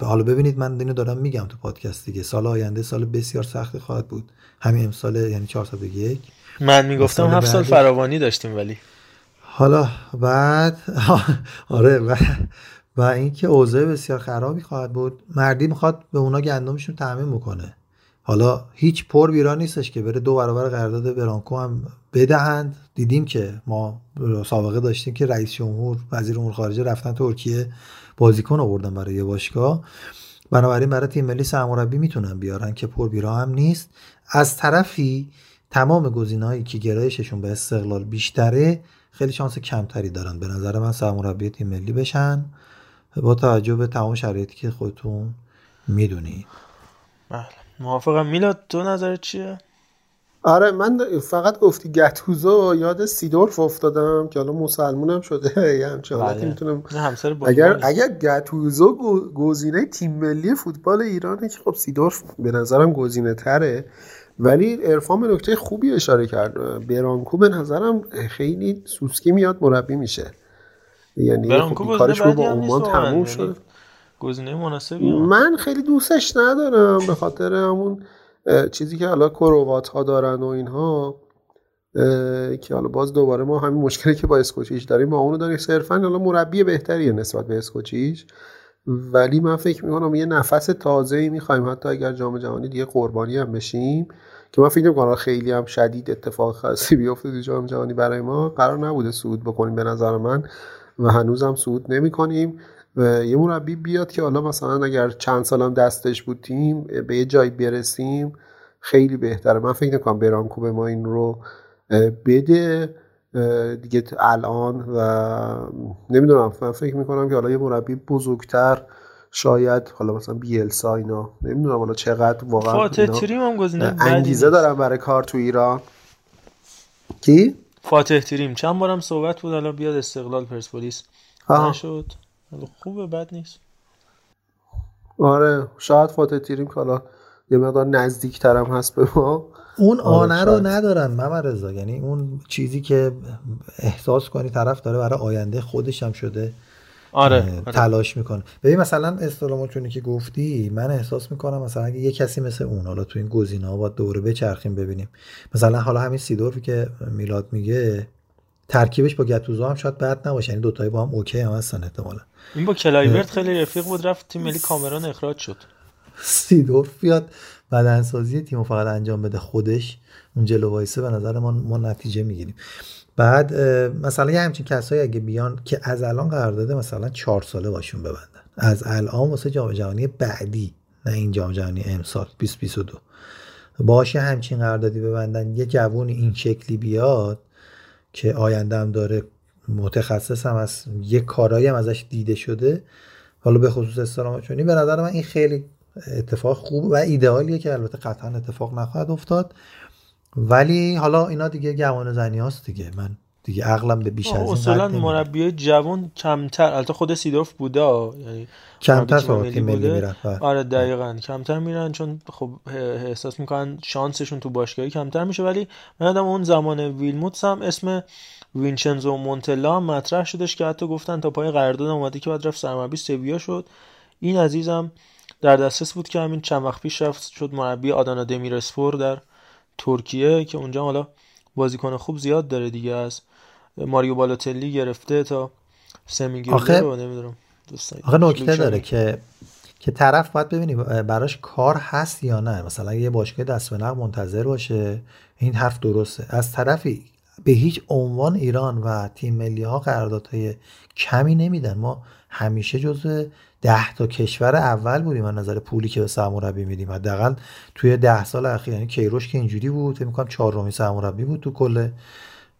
حالا ببینید من اینو دارم میگم تو پادکست دیگه سال آینده سال بسیار سختی خواهد بود. همین امسال یعنی 401 من می‌گفتم هفت سال فراوانی داشتیم ولی. حالا بعد [laughs] آره و, و اینکه اوضاع بسیار خرابی خواهد بود. مردی می‌خواد به اونا گندمشون تعمین بکنه. حالا هیچ پر بیرا نیستش که بره دو برابر قرارداد برانکو هم بدهند. دیدیم که ما سابقه داشتیم که رئیس جمهور وزیر امور خارجه رفتن ترکیه بازیکن آوردن برای یه باشگاه. بنابراین برای تیم ملی سرمربی می‌تونن بیارن که پر بیرا هم نیست. از طرفی تمام گزینه‌هایی که گرایششون به استقلال بیشتره خیلی شانس کمتری دارن. به نظر من سرمربی تیم ملی بشن. با توجه به تمام شرایطی که خودتون می‌دونید. بله. موافقم. میلاد تو نظرت چیه؟ آره من فقط گفتی گتوزو یاد سیدورف افتادم که حالا مسلمونم شده یه همچه حالتی بله. می‌تونم اگر اگر گتوزو گزینه تیم ملی فوتبال ایرانه که خب سیدورف به نظرم گزینه تره ولی ارفان به نکته خوبی اشاره کرد برانکو به نظرم خیلی سوسکی میاد مربی میشه یعنی خب کارش رو با عمان. تموم یعنی شد گزینه مناسبی. من خیلی دوستش ندارم به خاطر همون چیزی که حالا کروات ها دارن و اینها که حالا باز دوباره ما همین مشکلی که با اسکوچیچ داریم با اونو داریم. صرفا حالا مربی بهتریه نسبت به اسکوچیچ ولی من فکر می‌کنم یه نفس تازه ای می‌خوایم. حتی اگر جام جهانی دیگه قربانی هم بشیم که من فکر نمی‌کنم خیلی هم شدید اتفاق خاصی بیفته تو جام جهانی برای ما قرار نبوده صعود بکنیم به نظر من. و هنوزم صعود نمی‌کنیم. یه مربی بیاد که حالا مثلا اگر چند سالم دستش بود تیم به یه جایی برسیم خیلی بهتره من فکر نکنم برانکو به ما این رو بده دیگه الان و نمی‌دونم من فکر می‌کنم که حالا یه مربی بزرگتر شاید حالا مثلا بیلسا اینا نمی‌دونم حالا چقدر واقعا فاتح تریم هم گزینه انگیزه. دارن برای کار تو ایران کی؟ فاتح تریم چند بارم صحبت بود حالا بیاد استقلال پرسپولیس. نشد خوبه بد نیست. آره شاید فاتح تیریم که حالا یه مقدار نزدیک ترم هست به ما. اون آره، آنه رو شاید. ندارن محمد رضا. یعنی اون چیزی که احساس کنی طرف داره برای آینده خودش هم شده آره, آره. تلاش می‌کنه. ببین مثلا استراموتونی که گفتی من احساس می‌کنم مثلا اگه یه کسی مثل اون حالا تو این گزینه ها باید دوره بچرخیم ببینیم. مثلا حالا همین سیدورفی که میلاد میگه ترکیبش با گتوزو هم شاید بد نباشه. یعنی دوتایی با هم OK هم هستن احتمالا. این با کلایورت خیلی رفیق بود رفت تیم ملی کامران اخراج شد. سیدورف بیاد بدنسازی تیم رو فقط انجام بده خودش اون جلو وایسه به نظر ما ما نتیجه می‌گیریم. بعد مثلا یه همچین کسایی اگه بیان که از الان قرارداد مثلا چهار ساله باشون ببندن. از الان واسه جام جهانی بعدی نه این جام جهانی امسال 2022 باشه همچین قراردادی ببندن یه جوون این شکلی بیاد که آینده هم داره متخصص هم از یه کارایی هم ازش دیده شده. حالا به خصوص استرام چونی به نظر من این خیلی اتفاق خوب و ایدئالیه که البته قطعا اتفاق نخواهد افتاد. ولی حالا اینا دیگه گمان زنی دیگه. من دیگه عقلم به بیش از این اصولا قد نمیره. مربی جوان کمتر البته خود سیدورف بوده یعنی کمتر مربی تیم ملی. میرن بله. آره دقیقا کمتر میرن چون خب احساس می‌کنن شانسشون تو باشگاهی کمتر میشه ولی من یادم اون زمان ویلموتس هم اسم وینچنزو مونتلا مطرح شدش که حتی گفتن تا پای قرارداد اومده که بعد رفت سرمربی سویا شد این عزیزم در دسترس بود که همین چند وقت پیش رفت شد مربی آدانا دمیرسپور در ترکیه که اونجا حالا بازیکن خوب زیاد داره دیگه از ماریو بالوتلی گرفته تا سمیگیرلو آخه- رو نمی‌دونم. آخه نکته داره که که طرف باید ببینی براش کار هست یا نه. مثلا یه باشگاه دست به نقد منتظر باشه این حرف درسته. از طرفی به هیچ عنوان ایران و تیم ملی ها قراردادهای کمی نمیدن. ما همیشه جزو ده تا کشور اول بودیم. از نظر پولی که به سرمربی میدیم. حداقل توی ده سال اخیر. یعنی کیروش که اینجوری بود فکر می‌کنم چهارمین سرمربی بود تو کل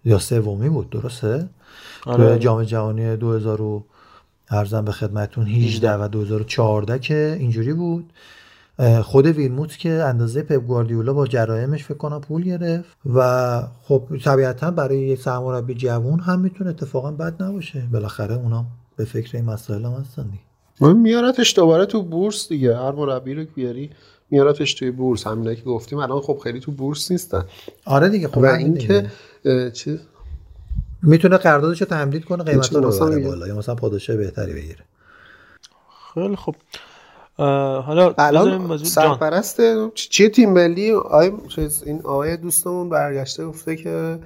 یا سومی بود. درسته؟ آره. توی جام جهانی 2000 و ارزم به خدمتون 18 و 2014 که اینجوری بود. خود ویلموت که اندازه پپ گواردیولا با جرائمش فکر کنم پول گرفت و خب طبیعتا برای یک سرمربی جوون هم می‌تونه اتفاقا بد نباشه. بالاخره اونا به فکر این مسائل هم هستن دیگه. من میارتش دوباره تو بورس دیگه. هر مربی رو که بیاری میارتش توی بورس. همینایی که گفتیم الان خب خیلی تو بورس نیستن. آره دیگه خب و همین اینکه چیز می‌تونه قراردادش رو تمدید کنه قیمتا هیچ رو ببره. بالا. یا مثلا پاداشه بهتری بگیره. خیلی خب. حالا الان بازی- جان. سرپرست چیه تیم ملی؟ آقای این آقای دوستمون برگشته گفته که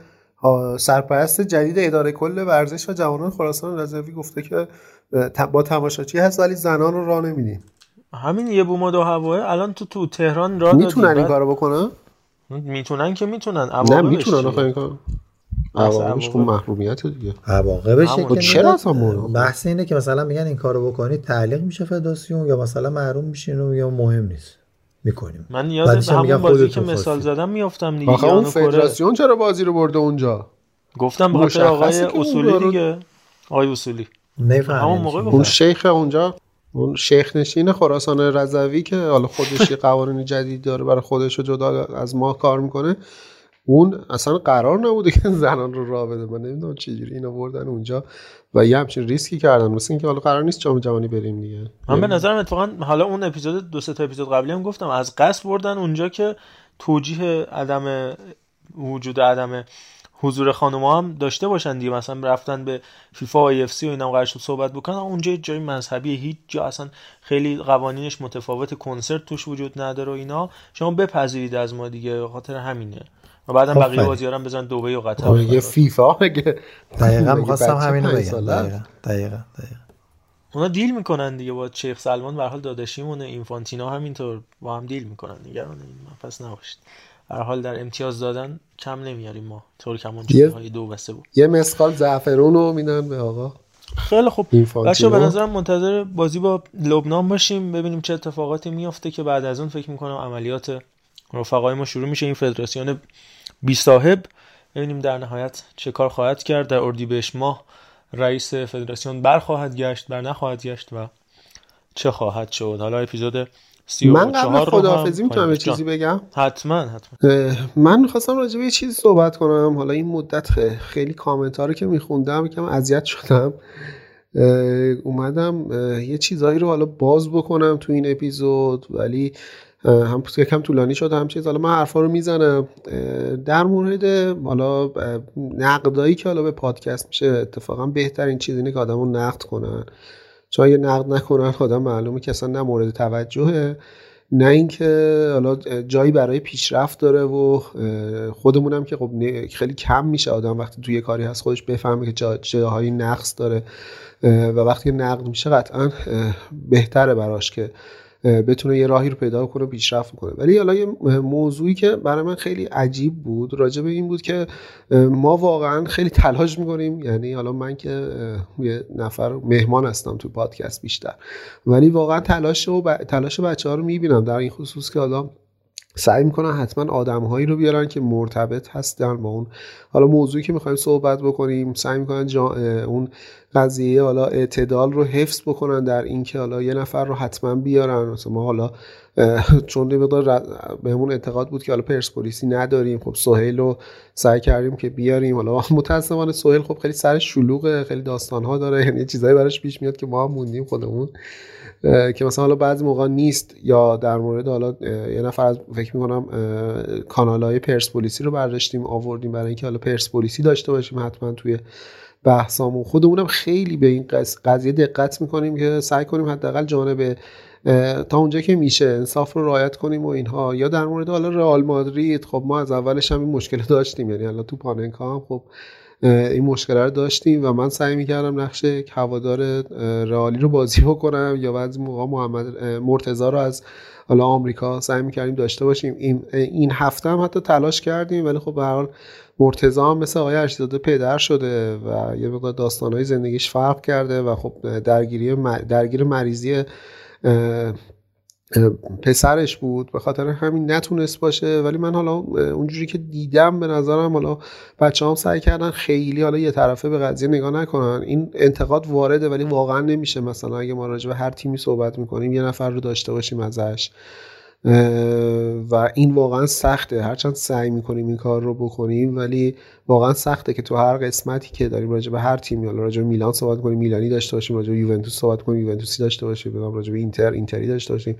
سرپرست جدید اداره کل ورزش و جوانان خراسان رضوی گفته که با تماشاچی هست ولی زنان رو راه نمیدیم همین یه بوم و دو هواه الان تو تو تهران را می‌تونن این. کارو بکنن می‌تونن که می‌تونن نه می‌تونن؟ آخه این کار بحث عواقبش خب. محرومیت دیگه عواقبش همون. که چرا؟ بحث اینه که مثلا میگن این کارو بکنید تعلیق میشه فدراسیون یا مثلا محروم میشین و میگن مهم نیست می‌کنیم. من یاد بعدش هم همون بازی که مثال. زدم میافتم دیگه آخه اون فدراسیون چرا بازی رو برده اونجا؟ گفتم به خاطر آقای اصولی رو- دیگه. آقای اصولی. همون موقع. گفتم. اون شیخ اونجا اون شیخ نشین خراسان رضوی که حالا خودش یه [laughs] قوانین جدید داره برای خودش رو جدا از ما کار می‌کنه. اون اصلا قرار نبوده که زنان رو راه بده. من نمی‌دونم چجوری اینو بردن اونجا و یه همچین ریسکی کردن. مثل اینکه حالا قرار نیست جام جهانی بریم دیگه. من به نظرم اتفاقا حالا اون اپیزود دو سه تا اپیزود قبلی هم گفتم از قصد بردن اونجا که توجیه عدم وجود عدم حضور خانوما هم داشته باشن دیگه. مثلا رفتن به فیفا و اف سی و اینا قرار صحبت بکنن. اونجا جای مذهبی هیچ جا اصلا خیلی قوانینش متفاوت کنسرت توش وجود نداره و اینا. شما بپذیرید از ما دیگه. خاطر همینه. و بعدم بقیه رو هم بزن دبی و قطر آره، یه. فیفا بگه. دقیقا می‌خواستم همینو پنج بگم. دقیقا اونا دیل می‌کنن دیگه با شیخ سلمان. به هر حال داداشیمونه اینفانتینا همینطور با هم دیل می‌کنن. نگران این پس نباشید. هر حال در امتیاز دادن کم نمیاریم ما. طور کمان یه- های دو و سه بود. یه مسقال زعفرون رو میدن به آقا. خیلی خوب. بچه به نظرم منتظر بازی با لبنان باشیم. ببینیم چه اتفاقاتی میافته که بعد از اون فکر می‌کنم عملیات رفقای ما شروع میشه. این فدراسیون بی صاحب. ببینیم در نهایت چه کار خواهد کرد. در اردیبهشت ماه رئیس فدراسیون بر خواهد گشت بر نخواهد گشت و چه خواهد شد. حالا اپیزود سی من قبل خداحافظی می‌تونم یه چیزی. بگم. حتما حتما. من می‌خواستم راجع به یه چیزی صحبت کنم. حالا این مدت خیلی کامنت ها رو که میخوندم یکم اذیت شدم. اومدم یه چیزهایی رو حالا باز بکنم تو این اپیزود. ولی هم یکم طولانی شد هم چیز. حالا من حرفا رو می‌زنم. در مورد حالا نقدایی که حالا به پادکست میشه اتفاقا بهترین چیز اینه که آدم رو نقد کنن. چون اگه نقد نکنن آدم معلومه که اصلا نه مورد توجهه نه اینکه حالا جایی برای پیشرفت داره و خودمونم که خب خیلی کم میشه آدم وقتی توی کاری هست خودش بفهمه که جا- جاهایی نقص داره. و وقتی نقد میشه قطعا بهتره براش که بتونه یه راهی رو پیدا کنه پیشرفت کنه. ولی حالا یه موضوعی که برای من خیلی عجیب بود راجع به این بود که ما واقعا خیلی تلاش می‌کنیم. یعنی حالا من که یه نفر مهمان هستم تو پادکست بیشتر. ولی واقعا تلاش و ب... تلاش بچه ها رو می‌بینم. در این خصوص که حالا سعی می‌کنن حتما آدمهایی رو بیارن که مرتبط هستن با اون. حالا موضوعی که می‌خوایم صحبت بکنیم سعی می‌کنن جا اون قضیه حالا اعتدال رو حفظ بکنن در اینکه حالا یه نفر رو حتما بیارن. مثلا ما حالا چون یه مقدار بهمون اعتقاد بود که حالا پرسپولیسی نداریم. خب سهیل رو سعی کردیم که بیاریم. حالا [laughs] متاسفانه سهیل خب خیلی سر شلوغه خیلی داستانها داره. یعنی چیزایی براش پیش میاد که ما هم موندیم خودمون. که مثلا حالا بعضی موقع نیست یا در مورد حالا یه نفر از فکر می‌کنم کانال های پرسپولیسی رو برداشتیم آوردیم برای اینکه حالا پرسپولیسی داشته باشیم حتما توی بحثامون. خودمونم خیلی به این قضیه دقت می‌کنیم که سعی کنیم حداقل جانب تا اونجا که میشه انصاف رو رعایت کنیم و اینها. یا در مورد حالا رئال مادرید خب ما از اولش هم این مشکل داشتیم. یعنی حالا تو پاننکا هم خب این مشکل رو داشتیم و من سعی می‌کردم نقش هوادار رئالی رو بازی بکنم یا بعضی موقع محمد مرتضی رو از حالا آمریکا سعی می‌کردیم داشته باشیم. این, این هفته هم حتی تلاش کردیم ولی خب به حال مرتضی هم مثل آقای ارشیزاده پدر شده و یه مقدار داستانهای زندگیش فرق کرده و خب درگیری درگیر مریضی پسرش بود. به خاطر همین نتونست باشه. ولی من حالا اونجوری که دیدم به نظرم حالا بچه هم سعی کردن خیلی حالا یه طرفه به قضیه نگاه نکنن. این انتقاد وارده ولی واقعا نمیشه. مثلا اگه ما راجع به هر تیمی صحبت می‌کنیم یه نفر رو داشته باشیم ازش. و این واقعا سخته. هرچند سعی می‌کنیم این کار رو بکنیم ولی واقعا سخته که تو هر قسمتی که داریم راجع به هر تیمی حالا راجع به میلان صحبت کنیم میلانی داشته باشیم راجع به یوونتوس صحبت کنیم یوونتوسی داشته باشیم راجع به اینتر اینتری داشته باشیم.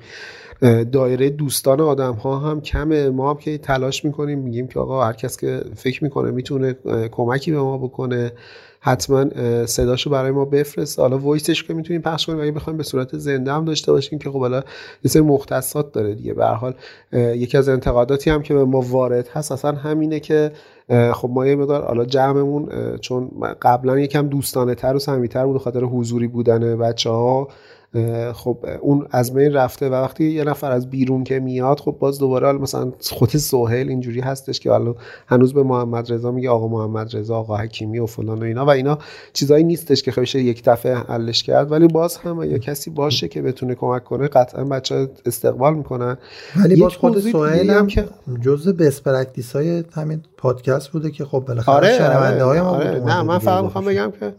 دایره دوستان آدم ها هم کمه. ما هم که تلاش می‌کنیم میگیم که آقا هر کس که فکر می‌کنه می‌تونه کمکی به ما بکنه. حتما صداشو برای ما بفرست. حالا وایسش که می‌تونیم پخش کنیم. اگه بخوایم به صورت زنده هم داشته باشیم که خب حالا یه سری مختصات داره دیگه. به حال یکی از انتقاداتی هم که به ما وارد هست اصلا همینه که خب ما یه مقدار حالا جمعمون چون قبلا یکم دوستانه تر و صمیمیت‌تر بود خاطر حضوری بودن بچه ها خب اون از بین رفته و وقتی یه نفر از بیرون که میاد خب باز دوباره حالا مثلا خود سهیل اینجوری هستش که حالا هنوز به محمد رضا میگه آقا محمد رضا آقا حکیمی و فلان و اینا و اینا چیزایی نیستش که خیلی یک دفعه حلش کرد ولی باز هم یا کسی باشه که بتونه کمک کنه قطعا بچه‌ها استقبال می‌کنن. ولی باز خود سهیل هم که جزء best practice های همین پادکست بوده که خب بالاخره آره شنونده های ما آره. نه من فقط می‌خوام بگم که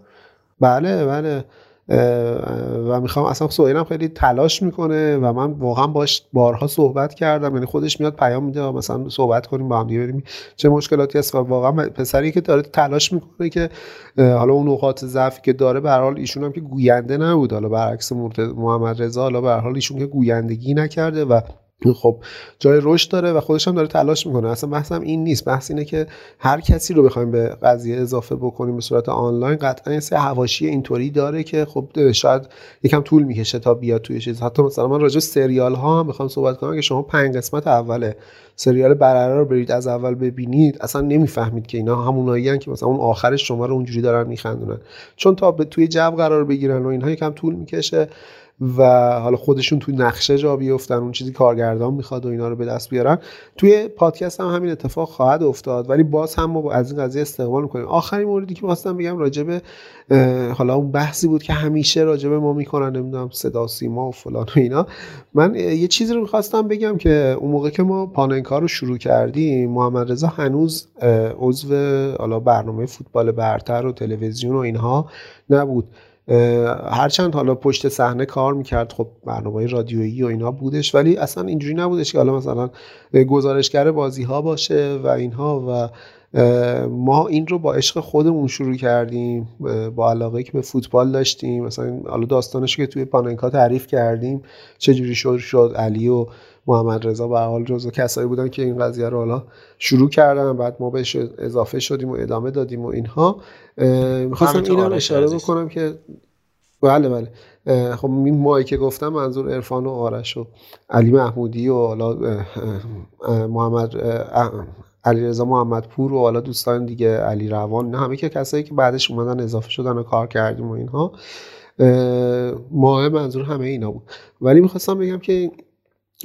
بله بله. و می‌خوام اصلا سهیلم خیلی تلاش می‌کنه و من واقعا باش بارها صحبت کردم. یعنی خودش میاد پیام میده مثلا صحبت کنیم با هم دیگه بریم. چه مشکلاتی هست؟ و واقعا پسری که داره تلاش می‌کنه که حالا اون نقاط ضعفی که داره به حال ایشون هم که گوینده نبود. حالا برعکس محمد رضا حالا به حال ایشون که گویندگی نکرده و خب جای رشد داره و خودش هم داره تلاش می‌کنه. اصلا بحثم این نیست. بحث اینه که هر کسی رو بخوایم به قضیه اضافه بکنیم به صورت آنلاین قطعا یه سه حواشی اینطوری داره که خب شاید یکم طول می‌کشه تا بیاد توی چیز. حتی مثلا من راجع سریال ها هم می‌خوام صحبت کنم. که شما پنج قسمت اوله سریال برره رو برید از اول ببینید اصلا نمی‌فهمید که اینا همونایی که مثلا اون آخرش شما رو اونجوری دارن میخندونن. چون تا به توی جو قرار بگیرن و اینها یکم طول می‌کشه. و حالا خودشون توی نقشه جا بیفتن اون چیزی کارگردان می‌خواد و اینا رو به دست بیارن. توی پادکست هم همین اتفاق خواهد افتاد ولی باز هم ما از این قضیه استقبال می‌کنیم. آخرین موردی که خواستم بگم راجبه حالا اون بحثی بود که همیشه راجبه ما می‌کنن نمی‌دونم صدا سیما و فلان و اینا. من یه چیزی رو می‌خواستم بگم که اون موقع که ما پاننکا رو شروع کردیم محمد رضا هنوز عضو حالا برنامه فوتبال برتر و تلویزیون و اینها نبود. هرچند حالا پشت صحنه کار می‌کرد خب برنامه رادیویی و اینا بودش ولی اصلا اینجوری نبودش که حالا مثلا گزارشگر بازی ها باشه و اینها و ما این رو با عشق خودمون شروع کردیم با علاقه که به فوتبال داشتیم. مثلا حالا داستانش که توی پاننکا تعریف کردیم چجوری شد شد علی و محمد رضا به حال جزو کسایی بودن که این قضیه رو حالا شروع کردن. بعد ما بهش اضافه شدیم و ادامه دادیم و اینها. می‌خواستم رو اشاره بکنم که بله بله. خب این مایی که گفتم منظور عرفان و آرش و علی محمودی و حالا محمد علیرضا محمد پور و حالا دوستان دیگه علی روان نه همه که کسایی که بعدش اومدن اضافه شدن و کار کردیم و اینها ماه منظور همه اینا بود. ولی می‌خواستم بگم که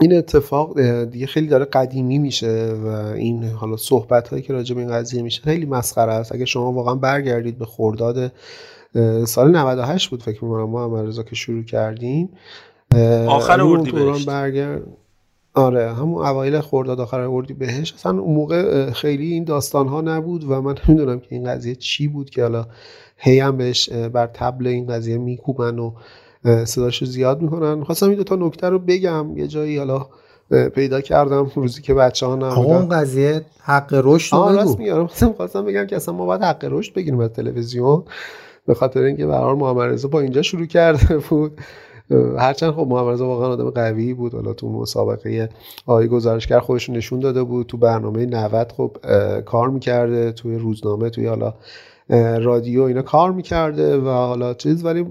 این اتفاق دیگه خیلی داره قدیمی میشه و این حالا صحبت هایی که راجع به این قضیه میشه خیلی مسخره است. اگه شما واقعا برگردید به خورداد سال 98 بود فکر می‌کنم ما هم رضا که شروع کردیم آخر اردیبهشت. برگرد آره همون اوایل خرداد آخر اردی بهش. اصلا اون موقع خیلی این داستان ها نبود و من [laughs] نمی‌دونم که این قضیه چی بود که حالا هی هم بهش بر تبل این قضیه میکوبن و صداشو زیاد می‌کنن. خواستم این دوتا نکته رو بگم. یه جایی حالا پیدا کردم روزی که بچه ها نبودن اون قضیه حق رشد آه رو راست خواستم بگم که اصلا ما باید حق رشد بگیریم از تلویزیون. به خاطر اینکه به هر حال محمد با اینجا شروع کرده بود. هرچند خب محمد واقعا آدم قوی بود حالا تو مسابقه آقای گزارشگر خودش نشون داده بود تو برنامه 90 خب کار می‌کرده توی روزنامه توی حالا رادیو اینا کار می‌کرده و حالا چیز ولی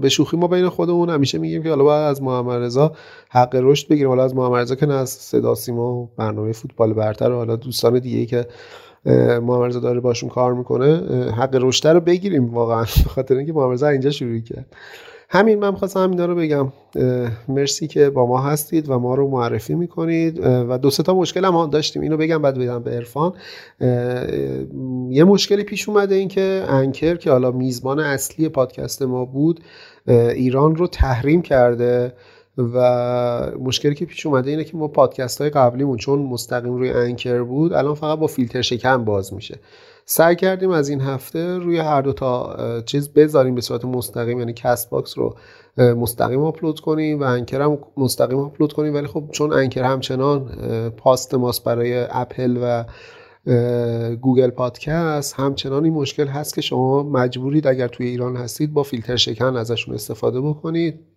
به شوخی ما بین خودمون همیشه میگیم که حالا باید از محمد رضا حق رشد بگیریم. حالا از محمد رضا که نه از صدا سیما و برنامه فوتبال برتر و حالا دوستان دیگه که محمد رضا داره باشون کار می‌کنه حق رشد رو بگیریم واقعا به خاطر اینکه محمد رضا اینجا شروع کرد. همین من خواستم همینا رو بگم. مرسی که با ما هستید و ما رو معرفی می‌کنید. و دو تا مشکل هم داشتیم. اینو بگم بعد بدم به عرفان. یه مشکلی پیش اومده این که Anchor که حالا میزبان اصلی پادکست ما بود ایران رو تحریم کرده و مشکلی که پیش اومده اینه که ما پادکست های قبلیمون چون مستقیم روی Anchor بود الان فقط با فیلتر شکن باز میشه. سعی کردیم از این هفته روی هر دو تا چیز بذاریم به صورت مستقیم یعنی Castbox رو مستقیم آپلود کنیم و Anchor هم مستقیم آپلود کنیم. ولی خب چون Anchor همچنان پاست ماست برای اپل و گوگل پادکست همچنان این مشکل هست که شما مجبورید اگر توی ایران هستید با فیلتر شکن ازشون استفاده بکنید.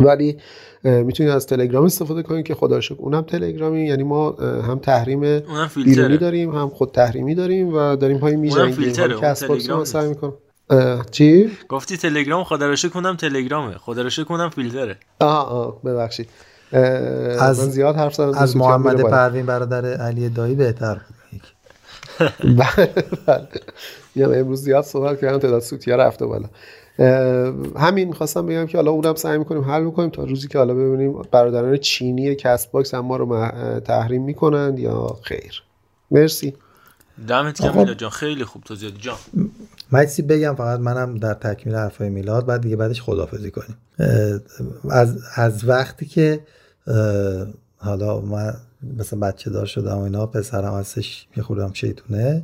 ولی می‌تونید از تلگرام استفاده کنید که خدا شکر اونم تلگرامی. یعنی ما هم تحریم اونم بیرونی داریم هم خود تحریمی داریم و داریم پای میجنگیم باکس رو تلگرام سعی. می‌کنم. چی؟ گفتی تلگرام خدا رو شکر تلگرامه. خدا رو شکر فیلتره. آها آه ببخشید. اه، از- من زیاد حرف زدم از محمد. پروین برادر علی دایی بهتر. [laughs] بله بله. میگم امروز زیاد صحبت کردم تعداد سوتیا رفته بالا. همین خواستم بگم که حالا اونم سعی می‌کنیم حل می‌کنیم تا روزی که حالا ببینیم برادران چینی Castbox هم ما رو مح- تحریم می‌کنند یا خیر. مرسی. دمت گرم. میلاد جان. خیلی خوب. تو زیادی جان. چیزی بگم فقط منم در تکمیل حرفای میلاد بعد دیگه بعدش خدافظی کنیم. از, از وقتی که حالا من مثلا بچه دار شدم و اینا پسرم هستش یه خوردم شیطونه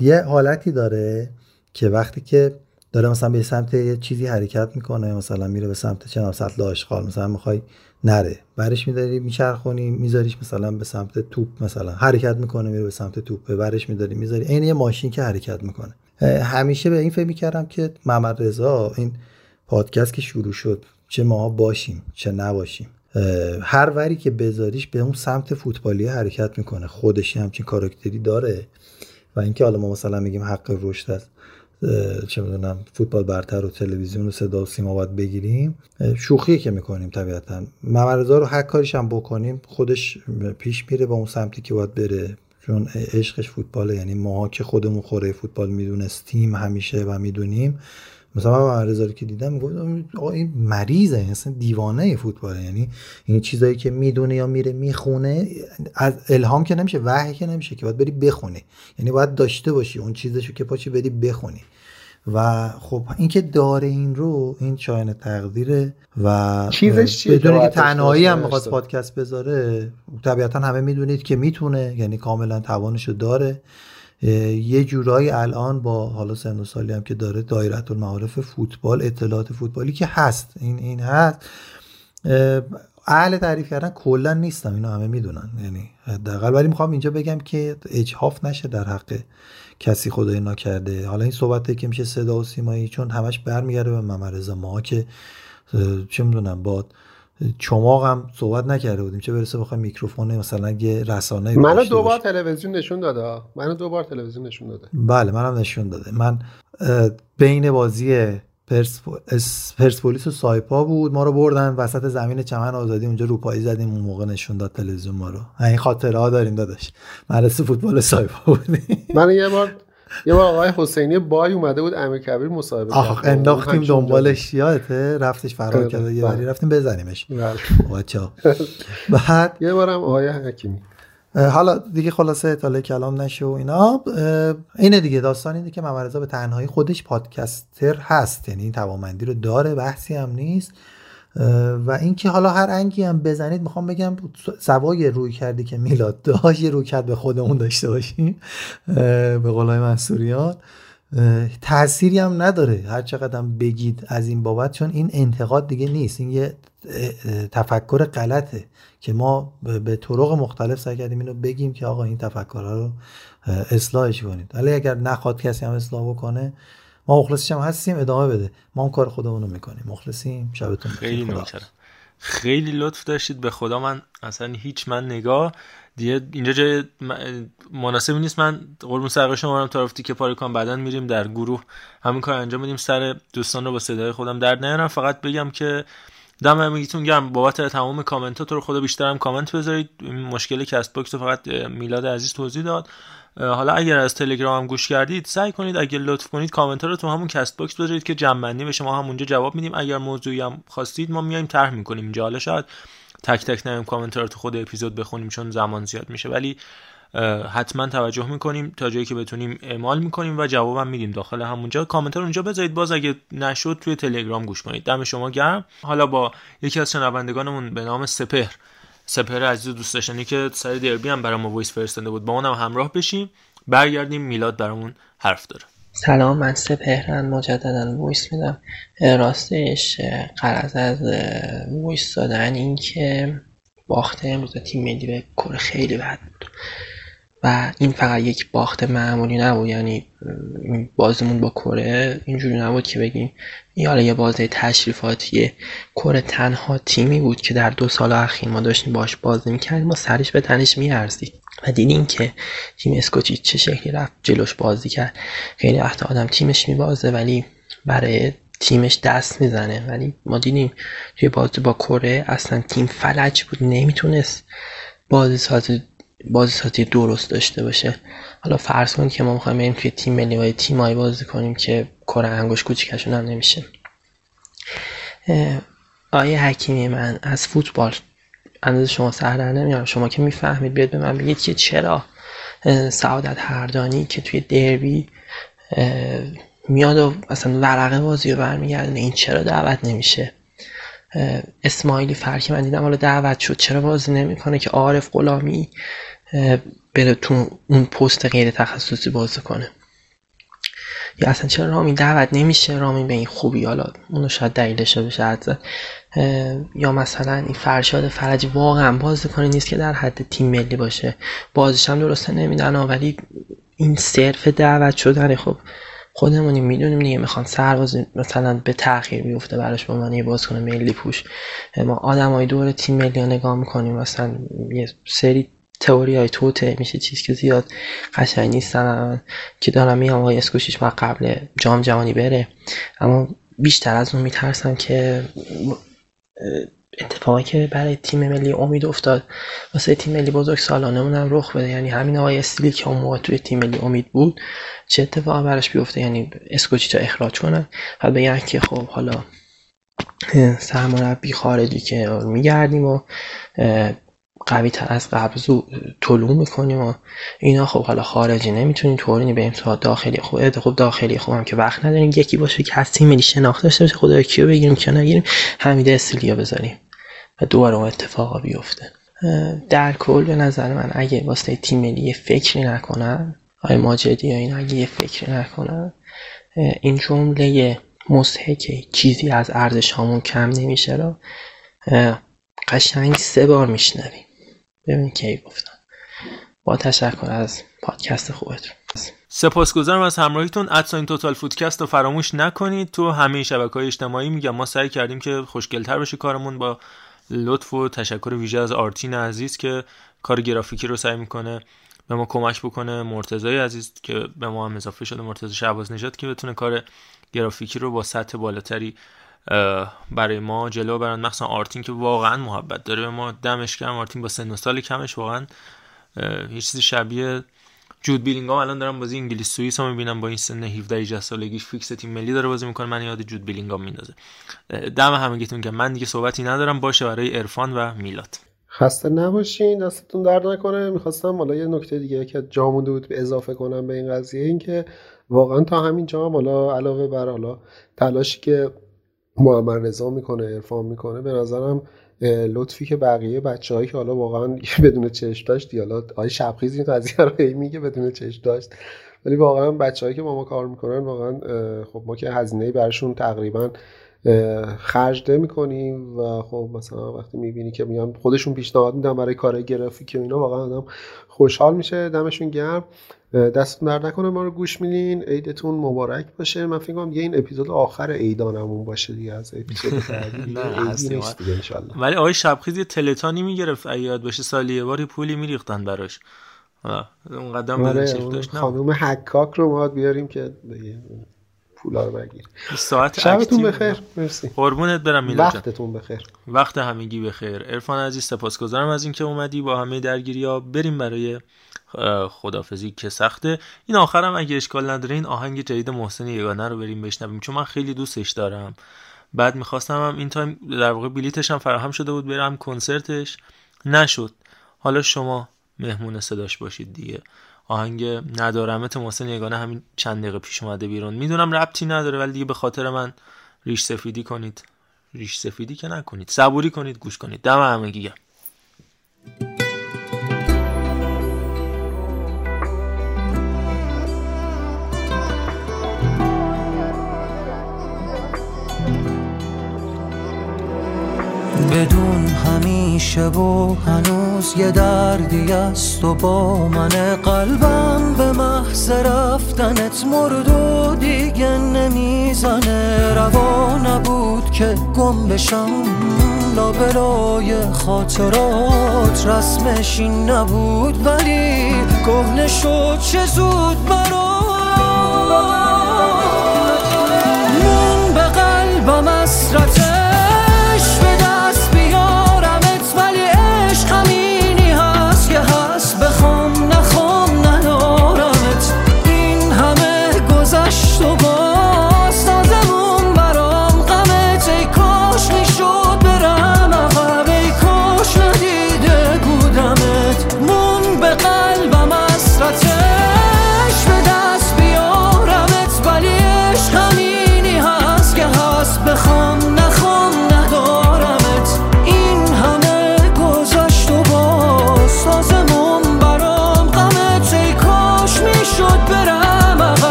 یه حالتی داره که وقتی که داره مثلا به سمت یه چیزی حرکت می‌کنه مثلا میره به سمت چه سطل آشغال مثلا می‌خوای نره. برش میداری میچرخونی میذاریش مثلا به سمت توپ مثلا. حرکت می‌کنه میره به سمت توپ. برش میداری می‌ذاری. عین یه ماشین که حرکت می‌کنه. همیشه به این فکر می‌کردم که محمد رضا این پادکست که شروع شد چه ما باشیم چه نباشیم. هر وری که بذاریش به اون سمت فوتبالی حرکت می‌کنه. خودش همچین کاراکتری داره. و اینکه حالا ما مثلا میگیم حق رشد اه، چه می‌دونم فوتبال برتر و تلویزیون و صدا و سیما باید بگیریم. شوخی که می‌کنیم طبیعتا. محمد رضا رو هر کاریش هم بکنیم خودش پیش میره با اون سمتی که باید بره. چون عشقش فوتباله یعنی ما که خودمون خوره فوتبال می‌دونستیم همیشه و می‌دونیم. مثلا من رضا که دیدم می‌گفتم آقا این مریضه اصلا دیوانه فوتباله. یعنی این چیزایی که می‌دونه یا میره می‌خونه از الهام که نمیشه وحی که نمیشه که باید بری بخونی. یعنی باید داشته باشی اون چیزشو که پاچی بری بخونی. و خب اینکه داره این رو این شاین تقدیره و چیزش چیه؟ بدون که تنهایی هم باشه؟ پادکست بذاره طبیعتا همه می‌دونید که می‌تونه یعنی کاملا توانشو داره. یه جورایی الان با حالا سن و سالی هم که داره دایره المعارف فوتبال اطلاعات فوتبالی که هست این این هست اه، اهل تعریف کردن کلا نیستم اینو همه می‌دونن یعنی حداقل. ولی می‌خوام اینجا بگم که اجحاف نشه در حق کسی خدای ناکرده. حالا این صحبته که میشه صدا و سیمایی چون همش برمیگرده به رضا ما که چه می‌دونم با چماق هم صحبت نکرده بودیم چه برسه بخوام میکروفون مثلا یه رسانه منو دو بار. تلویزیون نشون داده. منو دو بار تلویزیون نشون داده. بله منم نشون داده. من بین بازی پرسپولیس و سایپا بود. ما رو بردن وسط زمین چمن آزادی اونجا روپایی زدیم اون موقع نشون داد تلویزیون ما رو. این خاطره ها داریم داداش. مدرسه فوتبال سایپا بودیم. من یه بار یه بار آقای حسینی بای اومده بود امیر کبیر مصاحبه آخ. انداختیم دنبالش یادته؟ رفتش فرار آره، کرد یه بله. باری رفتیم بزنیمش. بله. بچه‌ها. بعد یه بارم آقای حکیمی. حالا دیگه خلاصه اطاله کلام نشه و اینا. اینه دیگه داستان اینه که محمد رضا به تنهایی خودش پادکستر هست. یعنی این توانمندی رو داره بحثی هم نیست. و اینکه حالا هر انگی هم بزنید می‌خوام بگم سوای روی کردی که میلاد داشت یه روی کرد به خودمون داشته باشیم به قولای منصوریان تأثیری هم نداره هر چقدر بگید از این بابت چون این انتقاد دیگه نیست. این یه تفکر غلطه که ما به طرق مختلف سعی کردیم اینو بگیم که آقا این تفکرها رو اصلاحش کنید. ولی اگر نخواد کسی هم اصلاح بکنه ما مخلصش هم هستیم ادامه بده. ما هم کار خودمون رو می‌کنیم. مخلصیم شبتون خیلی نوکرم. خیلی لطف داشتید. به خدا من اصلا هیچ من نگاه. دیگه اینجا جای مناسبی نیست. من قربون سرقه شما رو طرفتی که پاره کنم بعدا میریم در گروه. همین کار انجام بدیم. سر دوستان رو با صدای خودم در نیارم. فقط بگم که دم همگیتون گرم. بابت تمام کامنتات رو خدا بیشترم کامنت بذارید. مشکل Castbox رو فقط میلاد عزیز توضیح داد. حالا اگر از تلگرام هم گوش کردید سعی کنید اگر لطف کنید کامنت رو تو همون Castbox بذارید که جمع بشه ما همونجا جواب میدیم. اگر موضوعی هم خواستید ما میایم طرح می‌کنیم اینجا. حالا شاید تک تک نمیم کامنت رو تو خود اپیزود بخونیم چون زمان زیاد میشه. ولی حتما توجه می‌کنیم تا جایی که بتونیم اعمال می‌کنیم و جوابم میدیم داخل همونجا. کامنت رو اونجا بذارید. باز اگه نشد توی تلگرام گوش کنید. دم شما گرم. حالا با یکی از شنوندگانمون به نام سپهر. سپهر عزیز دوست داشتنی که سر دربی هم برای ما voice فرستاده بود. با اونم همراه بشیم. برگردیم. میلاد برامون حرف داره. سلام من سپهرن مجددا voice میدم. راستش غرض از voice دادن این که باخت امروز تیم ملی به کره خیلی بد بود. و این فقط یک باخت معمولی نبود. یعنی بازمون با کره اینجوری نبود که بگیم. این حالا یه بازه تشریفاتی کره تنها تیمی بود که در دو سال اخیر ما داشتیم باش بازی می‌کردیم. و سرش به تنش میارزید و دیدیم که تیم اسکوچی چه شکلی رفت جلوش بازی کرد. خیلی وقت آدم تیمش میبازه ولی برای تیمش دست می‌زنه. ولی ما دیدیم توی بازی با کره اصلا تیم فلج بود. نمی‌تونست بازی سازی بازی سازی درست داشته باشه. حالا فرض کنید که ما می‌خوایم بریم توی تیم ملی و تیمایی بازی کنیم که کره انگوش کوچیکشون هم نمیشه. آیه حکیمی من از فوتبال. اندازه شما سر در نمیارم. شما که می‌فهمید بیاد به من بگید که چرا سعادت هردانی که توی دربی میاد و اصلا ورقه بازی رو برمیگردونه. این چرا دعوت نمیشه؟ اسماعیلی فرکی من دیدم حالا دعوت شد. چرا بازی نمی‌کنه که عارف غلامی بره تو اون پست غیر تخصصی بازی کنه. یا اصلا چرا رامین دعوت نمیشه؟ رامین به این خوبی حالا اونو شاید دلیلش بشه زد یا مثلا این فرشاد فرجی واقعا بازی کنه نیست که در حد تیم ملی باشه. بازیش هم درسته نمیدن ولی این صرف دعوت شدن خب خودمونی می‌دونیم دیگه می‌خوان سرباز مثلا به تاخیر بیفته براش به من یه کنه ملی پوش. ما آدمای دور تیم ملی ها نگاه می‌کنیم مثلا یه سری تئوری های توته میشه چیز که زیاد قشنگ نیستن که دارم میام آقای اسکوشیش ما قبل جام جهانی بره. اما بیشتر از اون میترسم که اتفاقی که برای تیم ملی امید افتاد واسه تیم ملی بزرگ سالانه هم رخ بده. یعنی همین آقای استیلی که اون موقع توی تیم ملی امید بود چه اتفاقی براش بیفته؟ یعنی اسکوچیتا اخراج کنن و بگن که خب حالا سرمربی خارجی که میگردیم و قوی تر از قبل طلوع می‌کنیم و اینا. خب حالا خارجی نمی‌تونیم طوری بریم تا داخلی خوب خب داخلی خوبم که وقت نداریم. یکی باشه که از تیم ملی شناخته داشته باشه خدا کیو بگیریم که نگیریم. حمیده استیلیا بذاریم و دوباره اون اتفاقا بیفته. در کل به نظر من اگه واسه تیم ملی فکری نکنن آقای ماجدی یا این اگه یه فکری نکنن این جمله که چیزی از ارزش همون کم نمیشه رو قشنگ سه بار میشنویم. ببین کی گفتم با تشکر از پادکست خوبتون. سپاسگزارم از همراهیتون. ادساین توتال فودکست رو فراموش نکنید. تو همه شبکه های اجتماعی میگم ما سعی کردیم که خوشگلتر بشه کارمون. با لطف و تشکر ویژه از آرتین عزیز که کار گرافیکی رو سعی می‌کنه به ما کمک بکنه. مرتضی عزیز که به ما هم اضافه شده مرتضی شعباز نجات که بتونه کار گرافیکی رو با سطح بالاتری برای ما جلو برن. مخصوصا آرتین که واقعا محبت داره. به ما دمش گرم. آرتین با سن و سال کمش واقعا هیچ چیزی شبیه جود بلینگهام. الان دارم بازی انگلیس سوئیس رو می‌بینم. با این سن 17 18 سالگیش فیکس تیم ملی داره بازی می‌کنه. من یاد جود بلینگهام میندازه. دم همگیتون که من دیگه صحبتی ندارم. باشه برای عرفان و میلاد. خسته نباشین. دستتون درد نکنه. می‌خواستم حالا یه نکته دیگه که جا مونده بود اضافه کنم به این قضیه این که واقعا تا همین جا حالا علاوه بر حالا تلاشی که محمد رضا می‌کنه ارفان می‌کنه. به نظرم لطفی که بقیه بچه هایی که حالا واقعا [laughs] بدون چشم داشت حالا آقای شبخیز این قضیه رو میگه بدون چشم داشت. ولی واقعا بچههایی که با ما کار می‌کنن واقعا خب ما که هزینه برشون تقریبا خرج می‌کنیم و خب مثلا وقتی می‌بینی که میان خودشون پیشنهاد میدن برای کار گرافیک و اینا واقعا آدم خوشحال میشه دمشون گرم. دستتون در نکنه ما رو گوش میدین. عیدتون مبارک باشه. من فکر کنم یه این اپیزود آخر عیدانمون باشه دیگه از اپیزود بعدی [laughs] نه ولی آقای شبخیز یه تلتانی می‌گرفت. یاد باشه سالی یه باری پولی میریختن براش. اون قدم آره داشت خانم حکاک رو ما بیاریم که پولا رو بگیر. ساعت شبتون بخیر. مرسی. قربونت برم میلاد وقتتون بخیر. وقت همگی بخیر. عرفان عزیز سپاسگزارم از اینکه اومدی با همه درگیری ها بریم برای خدافزی که سخته. این آخرم اگه اشکال نداره این آهنگ جدید محسن یگانه رو بریم بشنویم چون من خیلی دوستش دارم. بعد می‌خواستم هم این تایم در واقع بلیتش هم فراهم شده بود برم کنسرتش. نشد. حالا شما مهمون صداش باشید دیگه. آهنگ ندارمت محسن یگانه همین چند دقیقه پیش اومده بیرون. می‌دونم ربطی نداره ولی دیگه به خاطر من ریش سفیدی کنید. ریش سفیدی که نکنید. صبوری کنید گوش کنید. دم همگی گم بدون همیشه و هنوز یه دردی است و با من قلبم به محض رفتنت مرد و دیگه نمی‌زنه. روا نبود که گم بشم. لابلای خاطرات رسمش این نبود. ولی گهنه شد چه زود برا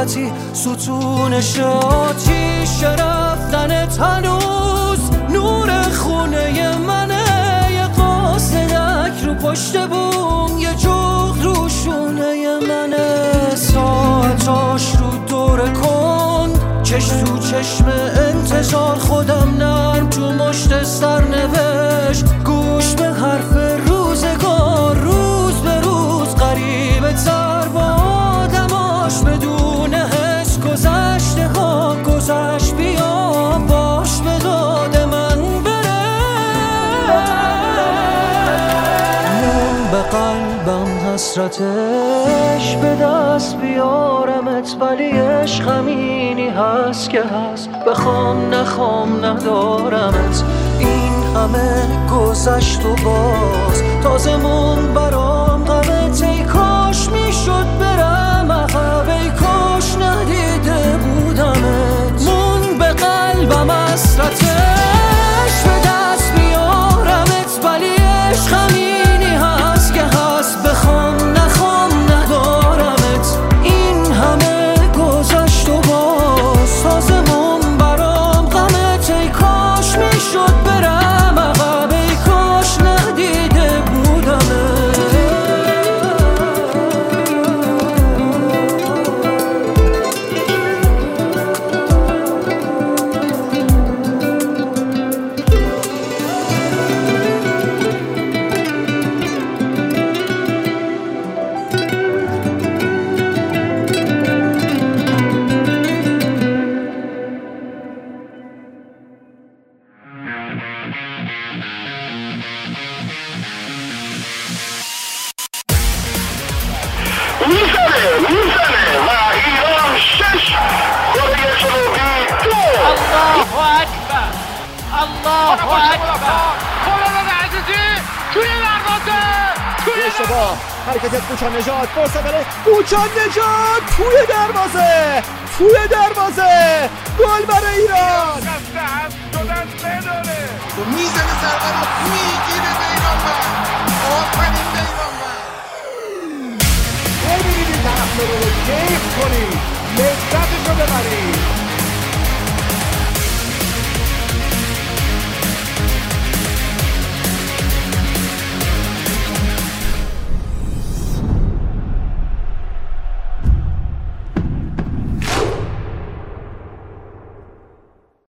حسرتی ستونش آتیش رفتنت هنوز نور خونه منه یه قاصدک رو پشت بوم یه جغ رو شونه منه ساعتاش رو دور کن چش تو چشم انتظار خودم نرم تو مشت سرنوشت. گوش به حرف قلبم حسرتش به دست بیارمت ولی عشق همینی هست که هست. بخوام نخوام ندارمت. این همه گذشت و باز. تازه مون برام غمت ای کاش می‌شد برم عقب. ای کاش ندیده بودمت. مون به قلبم اسرتش به دست حرکت کوچان نجات فرصت برای کوچان نجات! توی دروازه! توی دروازه! گل برای ایران! می‌زنه ضربه رو می‌گیره آفرین بیرانوند ببینید این طرف رو کیف کنید لذتش رو ببرید